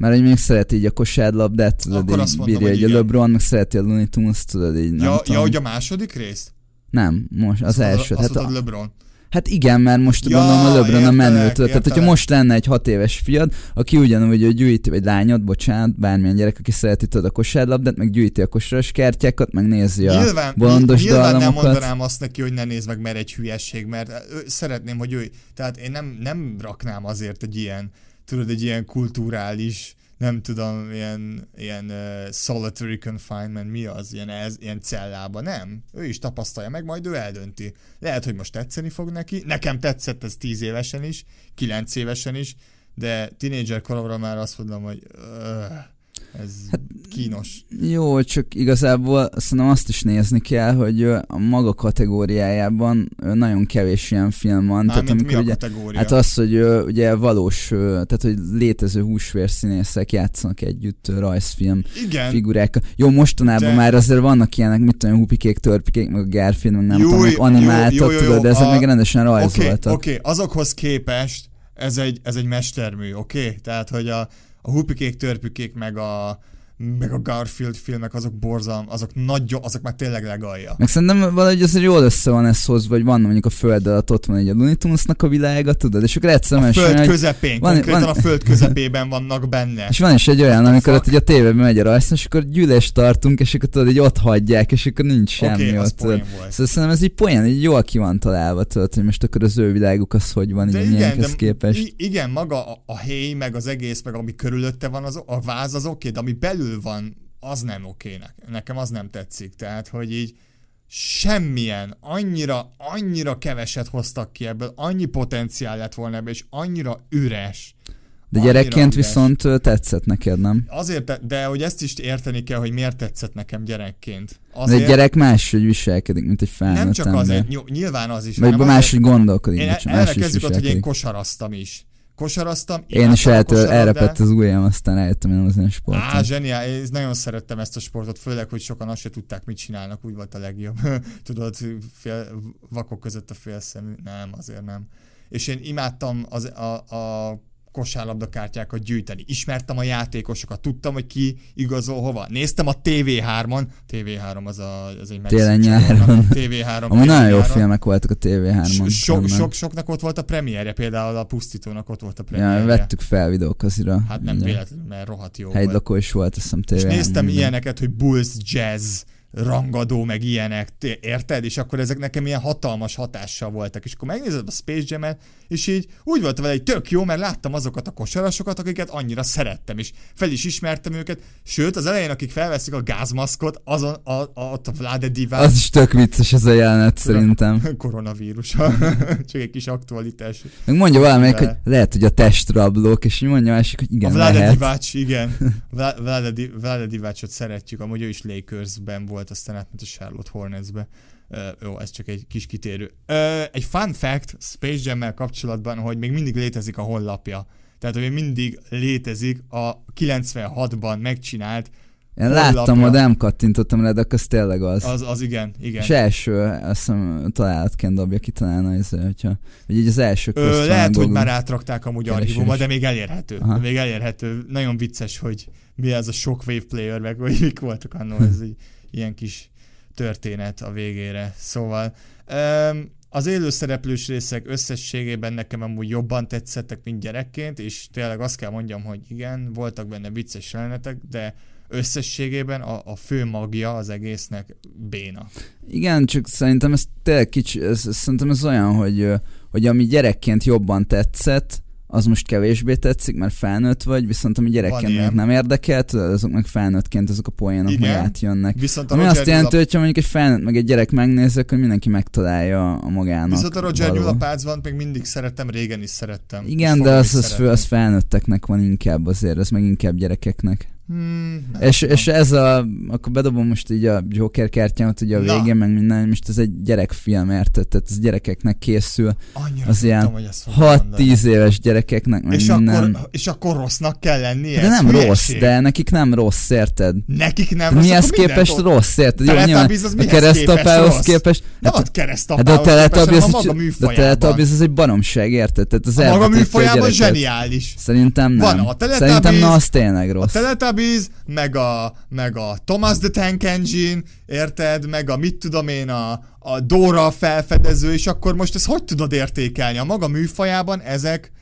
Mert hogy még szereti így a kosárlabdát, tudod, Akkor azt így mondom, bírja, hogy hogy a igen. LeBron, meg szereti a Looney Tunes, tudod, így nem Ja, tudom. ja, hogy a második rész? Nem, most az Azt mondod- első. Azt Hát, mondod a, LeBron. hát igen, mert most Ja, gondolom a LeBron a értelek, menőtől. Tehát, hogyha értelek. most lenne egy hat éves fiad, aki ugyanúgy hogy gyűjti, vagy lányod, bocsánat, bármilyen gyerek, aki szereti tudod a kosárlabdát, meg gyűjti a kosaras kártyákat, meg nézi a Nyilván, bolondos nyilván nem dallamokat. mondanám azt neki, hogy ne nézd meg, mert egy hülyesség, mert ő, szeretném, hogy ő, tehát én nem, nem raknám azért egy ilyen, tudod, egy ilyen kulturális, nem tudom, ilyen, ilyen uh, solitary confinement, mi az, ilyen, ez, ilyen cellába, nem. Ő is tapasztalja meg, majd ő eldönti. Lehet, hogy most tetszeni fog neki. Nekem tetszett ez 10 évesen is, 9 évesen is, de tínédzser koromra már azt mondom, hogy uh, ez Hát, kínos. Jó, csak igazából szerintem azt is nézni kell, hogy a maga kategóriájában nagyon kevés ilyen film van. tehát Mármint mi amikor a ugye, kategória? hát az, hogy ugye valós, tehát hogy létező húsvérszínészek játszanak együtt rajzfilm Igen, figurák. Jó, mostanában De- már azért vannak ilyenek, mit tudom, hupikék, törpikék, meg a Garfield, meg nem Jó, tudom, animáltak, jó, jó, jó, tudod, de ezek a- meg rendesen Oké, rajzoltak. oké, azokhoz képest ez egy, ez egy mestermű, oké? Tehát, hogy a, a hupikék, törpükék, meg a, meg a Garfield filmek, azok borzalm, azok nagyon, azok már tényleg legalja. Meg szerintem valahogy azért jól össze van ez hozva, hogy van mondjuk a föld alatt ott van egy a Looney a világa, tudod, és akkor A egyszerűen föld hogy közepén, van- konkrétan van- a föld közepében vannak benne. És van is egy olyan, amikor ott ugye a tévében megy a rajz, és akkor gyűlést tartunk, és akkor tudod, így ott hagyják, és akkor nincs semmi Oké, az ott. Szóval szerintem ez így poén, így jól ki van találva, tudod, hogy most akkor az ő világuk az hogy van, így De a igen, de képest. i- igen, maga a, a hely, meg az egész, meg ami körülötte van, az, a váz az oké, de ami belül van, az nem oké. ne- Nekem az nem tetszik. Tehát, hogy így semmilyen, annyira, annyira keveset hoztak ki ebből, annyi potenciál lett volna ebből, és annyira üres. De gyerekként üres. viszont tetszett neked, nem? Azért, de hogy ezt is érteni kell, hogy miért tetszett nekem gyerekként. De Azért, egy gyerek máshogy viselkedik, mint egy felnőtt nem csak ember. azért, ny- nyilván az is, Vagy máshogy gondolkodik, Én is elkezdjük ott, hogy én kosaraztam is. Kosaraztam, Én is kosarlabdát. elrepett az ujjam, aztán hogy nem az én sportom. Á, zseniál, én nagyon szerettem ezt a sportot, főleg, hogy sokan azt se tudták, mit csinálnak, úgy volt a legjobb. Tudod, fél, vakok között a félszemű. Nem, azért nem. És én imádtam az, a, a kosárlabda kártyákat gyűjteni. Ismertem a játékosokat, tudtam, hogy ki igazol hova. Néztem a TV3-on, TV3 az, a, az egy Télen, nyáron. TV3. Amúgy nagyon jó filmek voltak a TV3-on. Sok, sok, soknak ott volt a premierje, például a Pusztítónak ott volt a premierje. Ja, vettük fel videókazira. Hát nem véletlenül, mert rohadt jó. Hegylakó is volt, azt hiszem És TV3. néztem ilyeneket, hogy Bulls Jazz, rangadó, meg ilyenek, érted? És akkor ezek nekem ilyen hatalmas hatással voltak. És akkor megnézed a Space Jam-et, és így úgy volt vele, hogy tök jó, mert láttam azokat a kosarasokat, akiket annyira szerettem, és fel is ismertem őket. Sőt, az elején, akik felveszik a gázmaszkot, azon a, a, ott a Vlade Divac, Az is tök vicces ez a jelenet szerintem. koronavírus. Csak egy kis aktualitás. Meg mondja valamelyik, hogy lehet, hogy a testrablók, és mondja másik, hogy igen, a Vlade lehet. Divac, igen. Vla- Vlade, Vlade Divacot szeretjük, amúgy ő is Lakersben volt, aztán átment a Charlotte Hornetsbe. Uh, jó, ez csak egy kis kitérő. Uh, egy fun fact Space Jam-mel kapcsolatban, hogy még mindig létezik a honlapja. Tehát, hogy még mindig létezik a 96-ban megcsinált, Én honlapja. láttam, de nem kattintottam rá, de akkor az tényleg az. az, az igen, igen. És első, azt hiszem, találatként dobja ki talán, az, hogyha, vagy így az első Ö, lehet, hogy már átrakták amúgy archívumba, de még elérhető. Aha. Még elérhető. Nagyon vicces, hogy mi ez a Shockwave player, meg hogy mik voltak annó, ez egy ilyen kis történet a végére. Szóval az élőszereplős részek összességében nekem amúgy jobban tetszettek, mint gyerekként, és tényleg azt kell mondjam, hogy igen, voltak benne vicces jelenetek, de összességében a, a fő magja az egésznek béna. Igen, csak szerintem ez tényleg kicsi, ez, szerintem ez olyan, hogy, hogy ami gyerekként jobban tetszett, az most kevésbé tetszik, mert felnőtt vagy, viszont ami gyerekként meg nem érdekelt, azok meg felnőttként azok a poénok Igen. átjönnek. Viszont a Ami Roger azt jelenti, Newell- hogy ha mondjuk egy felnőtt meg egy gyerek megnézi, akkor mindenki megtalálja a magának. Viszont a Roger való. Newell Pácban még mindig szerettem, régen is szerettem. Igen, de az, az, fő, az felnőtteknek van inkább azért, az meg inkább gyerekeknek. Hmm, És, és ez a, akkor bedobom most így a Joker kártyámat ugye a Na. végén, meg minden, most ez egy gyerekfilm, érted? Tehát ez gyerekeknek készül, Annyira az ilyen tudtam, hogy ezt fogod mondani. 6-10 éves gyerekeknek, meg és minden. akkor, és akkor rossznak kell lennie? de nem hülyeség. rossz, de nekik nem rossz, érted? Nekik nem rossz, mihez képest ott- rossz, érted? Jó, nyilván a keresztapához képest rossz? Nem hát, a keresztapához hát képest, a. Teletubbies az egy baromság, érted? Tehát az A maga műfajában zseniális. Szerintem nem. Van a Szerintem na, az tényleg A Teletubbies, meg a, meg a Thomas the Tank Engine, érted? Meg a mit tudom én, a, a Dora felfedező, és akkor most ezt hogy tudod értékelni? A maga műfajában ezek,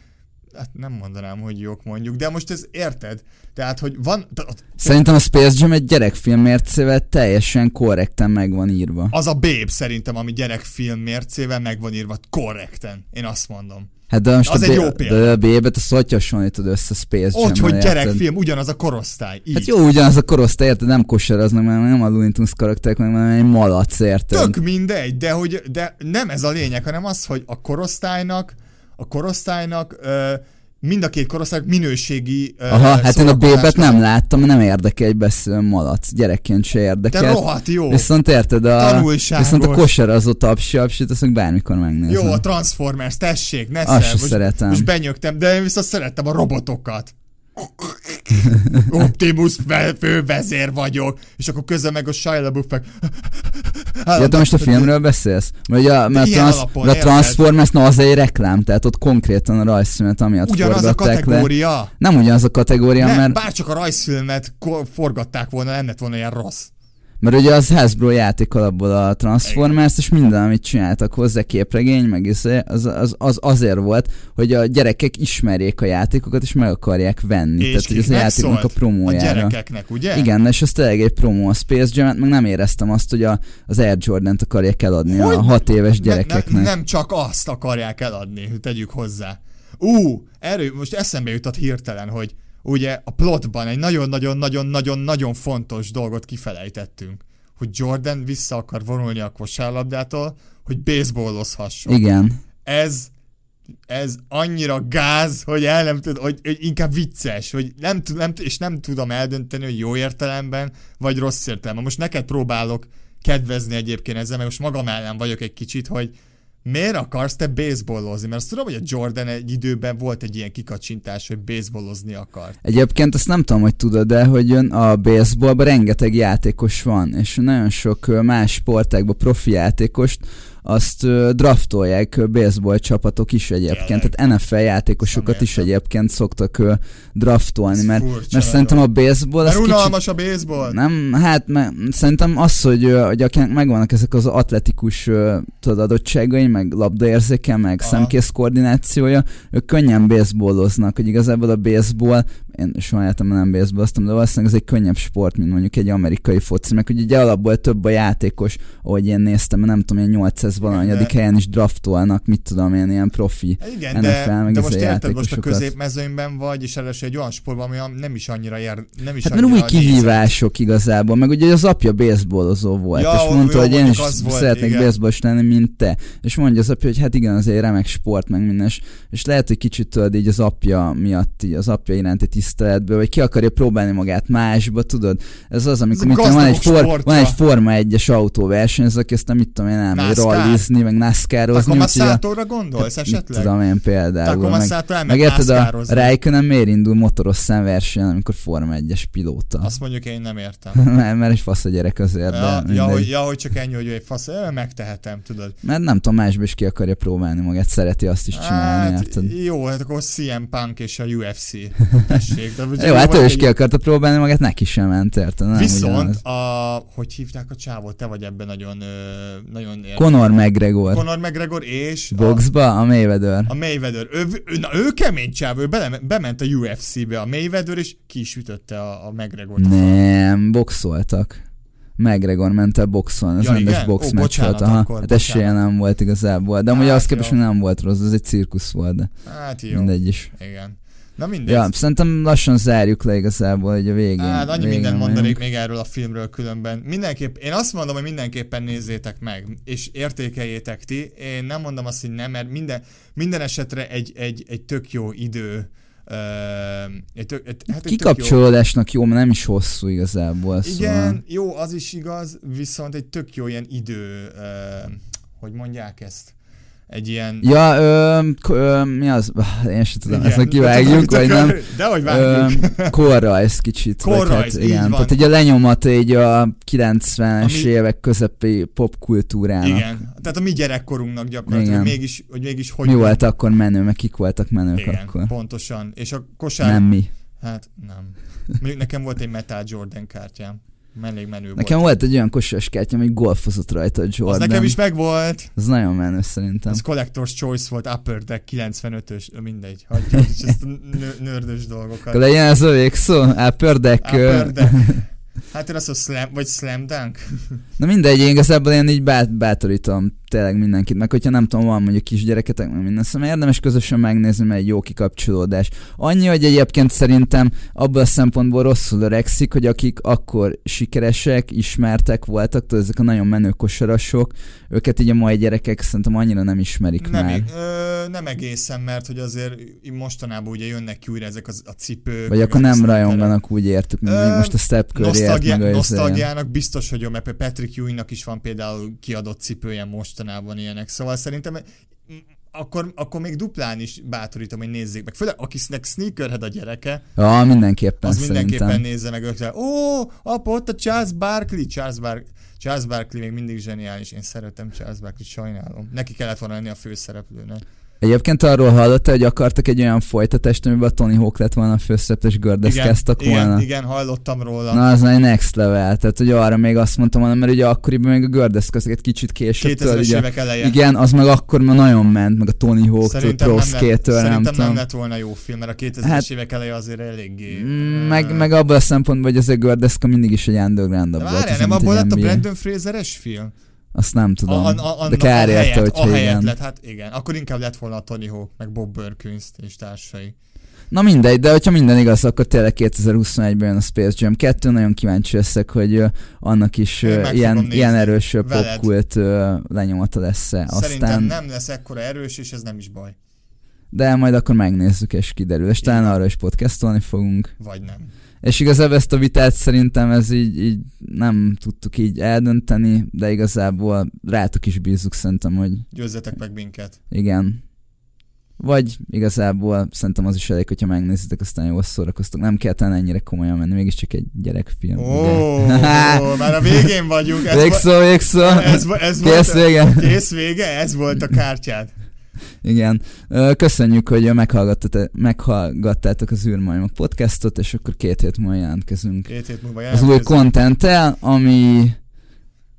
hát nem mondanám, hogy jók mondjuk, de most ez érted? Tehát, hogy van, Szerintem a Space Jam egy gyerekfilm mércével teljesen korrekten meg van írva. az a Babe szerintem, ami gyerekfilm mércével meg van írva korrekten. Én azt mondom. Hát de most Az a, egy B- jó példa. de a B-bet azt hogy hasonlítod össze Space Jam-mel, Ott, hogy gyerekfilm, ugyanaz a korosztály. Így. Hát jó, ugyanaz a korosztály, érted? Nem kosaraznak, mert nem a Looney Tunes karakterek, meg hanem egy malac, érted? Tök mindegy, de, hogy, de nem ez a lényeg, hanem az, hogy a korosztálynak, a korosztálynak ö, mind a két korosztály minőségi Aha, hát én a B-bet nem láttam, nem érdekel egy beszélő malac. Gyerekként se De érdekel. rohadt jó. Viszont érted, a, viszont a kosarazó tapsi apsit, azt meg bármikor megnézem. Jó, a Transformers, tessék, ne Azt szer, se most, szeretem. Most benyögtem, de én viszont szerettem a robotokat. Optimus fővezér vagyok, és akkor közben meg a Shia LaBeouf meg... Ja, te most a filmről beszélsz? A, mert a, ilyen trans, alapon, a? Transformers, na az egy reklám, tehát ott konkrétan a rajzfilmet amiatt Ugyanaz a forgatták le. kategória. Nem ugyanaz a kategória, Nem, mert, bárcsak a rajzfilmet forgatták volna, nem lett volna ilyen rossz. Mert ugye az Hasbro játék alapból a Transformers, és minden, amit csináltak hozzá, képregény, meg izé, az, az, az azért volt, hogy a gyerekek ismerjék a játékokat, és meg akarják venni. És tehát, hogy az a játéknak a megszólt? A promójára. gyerekeknek, ugye? Igen, és az tényleg egy promó a Space jam meg nem éreztem azt, hogy a, az Air Jordan-t akarják eladni Hogy? a hat éves Ne- gyerekeknek. Ne, nem csak azt akarják eladni, hogy tegyük hozzá. Ú, erről most eszembe jutott hirtelen, hogy ugye a plotban egy nagyon-nagyon-nagyon-nagyon-nagyon fontos dolgot kifelejtettünk. Hogy Jordan vissza akar vonulni a kosárlabdától, hogy baseballozhasson. Igen. Ez ez annyira gáz, hogy el nem tud, hogy, hogy inkább vicces, hogy nem, nem, és nem tudom eldönteni, hogy jó értelemben, vagy rossz értelemben. Most neked próbálok kedvezni egyébként ezzel, mert most magam ellen vagyok egy kicsit, hogy miért akarsz te baseballozni? Mert azt tudom, hogy a Jordan egy időben volt egy ilyen kikacsintás, hogy baseballozni akart. Egyébként azt nem tudom, hogy tudod, de hogy jön a baseballban rengeteg játékos van, és nagyon sok más sportákban profi játékost azt draftolják baseball csapatok is egyébként, Tényleg? tehát NFL játékosokat is egyébként szoktak draftolni, mert, mert nagyon. szerintem a baseball Mert kicsit unalmas a baseball. Nem, hát me, szerintem az, hogy, hogy akinek megvannak ezek az atletikus tudod, adottságai, meg labdaérzéke, meg Aha. szemkész koordinációja, ők könnyen baseballoznak, hogy igazából a baseball, én soha életemben nem baseballoztam, de valószínűleg ez egy könnyebb sport, mint mondjuk egy amerikai foci, meg ugye alapból több a játékos, ahogy én néztem, nem tudom, ilyen 800 valanyadik De- helyen is draftolnak, mit tudom én, ilyen profi. Igen, NFL, de, meg de ez most érted, most a középmezőnyben vagy, és először egy olyan sportban, ami nem is annyira ér, nem is Hát mert annyira új kihívások igazából, meg ugye az apja baseballozó volt, Ja, és mondta, jó, hogy én is volt, szeretnék igen. baseballos lenni, mint te. És mondja az apja, hogy hát igen, az egy remek sport, meg minden, és, és lehet, hogy kicsit tudod így az apja miatt, így az apja iránti tiszteletből, vagy ki akarja próbálni magát másba, tudod? Ez az, amikor Ez mit van, egy for, van egy Forma 1-es autóverseny, az aki aztán mit tudom én elmegy rallizni, meg NASCAR-ozni, Akkor a- Massatóra gondolsz mit esetleg? tudom én például. Meg, meg érted, a. Raikkonen miért indul motorosszán versenyen, amikor Forma 1-es pilóta? Azt mondjuk én nem értem. mert, mert egy fasz a gyerek azért, Ja, de ja, hogy, ja, hogy csak ennyi, hogy egy fasz, megtehetem, tudod. Mert nem tudom, másba is ki akarja próbálni magát, szereti azt is csinálni, Hát, jó, hát akkor CM Punk és a UFC. Tessék. De ugye Jó, hát ő is ki akarta próbálni magát, neki sem ment, érted? Viszont ugyanaz. a, hogy hívták a csávót, te vagy ebben nagyon, nagyon. Conor McGregor. Conor McGregor és a, Boxba, a Mayweather. a Mayweather. Ő, ő, na, ő kemény csávó, ő bele, bement a UFC-be a Mayweather, és ki is ütötte a, a McGregor-t. Nem, boxoltak. McGregor ment el boxolni, az Ja, rendes box Ó, bocsánat, volt. Aha, akkor, hát esélye nem volt igazából. De amúgy Hát, az képest, hogy nem volt rossz, ez egy cirkusz volt, de Hát jó. mindegy is. Igen. Na mindegy. Ja, szerintem lassan zárjuk le igazából, hogy a végén. Hát annyi végén mindent mondanék még erről a filmről különben. Mindenképp, én azt mondom, hogy mindenképpen nézzétek meg, és értékeljétek ti. Én nem mondom azt, hogy nem, mert minden, minden esetre egy, egy, egy tök jó idő. Uh, egy egy, hát egy Kikapcsolódásnak jó, mert nem is hosszú igazából. igen, Szóval. jó, az is igaz, viszont egy tök jó ilyen idő, uh, hogy mondják ezt? Egy ilyen... Ja, ö, ö, mi az? Én sem tudom, Igen. ezt meg kivágjuk, vagy nem? Dehogy Ö, vágjuk. korrajz kicsit. Korrajz, hát, igen. van. Tehát egy a lenyomat egy a 90-es Ami- évek közepi popkultúrának. Igen, tehát a mi gyerekkorunknak gyakorlatilag, Igen. hogy mégis, hogy mégis hogy Mi van. volt akkor menő, meg kik voltak menők Igen, akkor? pontosan. És a kosár... Nem mi. Hát nem. Mondjuk nekem volt egy Metal Jordan kártyám. Elég menő Nekem volt. volt egy olyan kosaras kártyám, hogy golfozott rajta a Jordan. Az nekem is megvolt. Az nagyon menő szerintem. Az Collector's Choice volt, Upper Deck 95-ös, ö, mindegy, hagyjuk is ezt a nő- nördös dolgokat. Akkor legyen ez a végszó? Upper Deck. Upper Deck. Hát én azt a slam, vagy slam dunk? Na mindegy, én igazából én így bát, bátorítom tényleg mindenkit, meg hogyha nem tudom, van mondjuk kisgyereketek, meg minden, szóval érdemes közösen megnézni, mert egy jó kikapcsolódás. Annyi, hogy egyébként szerintem abban a szempontból rosszul öregszik, hogy akik akkor sikeresek, ismertek voltak, tudod, ezek a nagyon menő kosarasok, őket így a mai gyerekek szerintem annyira nem ismerik Nem, már. eg- ö, nem egészen, mert hogy azért mostanában ugye jönnek ki újra ezek az, a cipők. Vagy akkor nem rajonganak úgy értük, mint Ö, most a Step a izé- nosztalgiának biztos, hogy jó, mert Patrick Ewingnak is van például kiadott cipője mostanában ilyenek. Szóval szerintem mm, akkor, akkor még duplán is bátorítom, hogy nézzék meg. Főleg akinek sneakerhead a gyereke, Ja, mindenképpen az szerintem. mindenképpen nézze meg őket. Ó, apa, ott a Charles Barkley. Charles, Bar- Charles Barkley még mindig zseniális. Én szeretem Charles Barkley, sajnálom. Neki kellett volna lenni a főszereplőnek. Egyébként arról hallottál, hogy akartak egy olyan folytatást, amiben a Tony Hawk lett volna a főszereplő, és gördeszkáztak volna. igen, igen, hallottam róla. Na, az egy next level, tehát hogy arra még azt mondtam volna, mert ugye akkoriban még a gördeszkáztak egy kicsit később. tudod, 2000-es ugye, évek eleje. Igen, az meg akkor már nagyon ment, meg a Tony Hawk, Szerintem, Pro nem, nem szerintem tudom. nem lett volna jó film, mert a 2000-es Hát- évek eleje azért eléggé... Mm, Meg, meg abban a szempontból, hogy az a gördeszka mindig is egy underground De volt. várjál, nem abból lett a. Brandon Fraseres film? Azt nem tudom. A, a, a, de kár érte, hogyha a helyett igen. lett, hát igen. Akkor inkább lett volna a Tony Hawk, meg Bob Burkins és társai. Na mindegy, de hogyha minden igaz, akkor tényleg 2021-ben jön a Space Jam 2, nagyon kíváncsi leszek, hogy annak is ilyen, ilyen erős popkult lenyomata lesz-e. Szerintem Aztán, nem lesz ekkora erős, és ez nem is baj. de majd akkor megnézzük és kiderül, és talán arra is podcastolni fogunk. Vagy nem. És igazából ezt a vitát szerintem ez így, így nem tudtuk így eldönteni, de igazából rátok is bízzuk szerintem, hogy Győzzetek meg minket. igen. Vagy igazából szerintem az is elég, hogyha megnézitek, aztán jól szórakoztok. Nem kell talán ennyire komolyan menni, mégiscsak egy gyerekfilm. Ó, már a végén vagyunk. Ez, Végszó, végszó. ez, vo- ez volt Kész vége. kész vége? Ez volt a kártyád. Igen. Köszönjük, hogy meghallgattátok az űrmajmok podcastot, és akkor két hét múlva jelentkezünk. Két hét múlva Az új jelentkezünk. contenttel, ami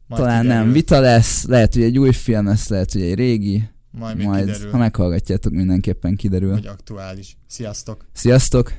Majd talán kiderül. nem vita lesz, lehet, hogy egy új film lesz, lehet, hogy egy régi, Majd majd kiderül, ha meghallgatjátok, mindenképpen kiderül. hogy aktuális. Sziasztok! Sziasztok!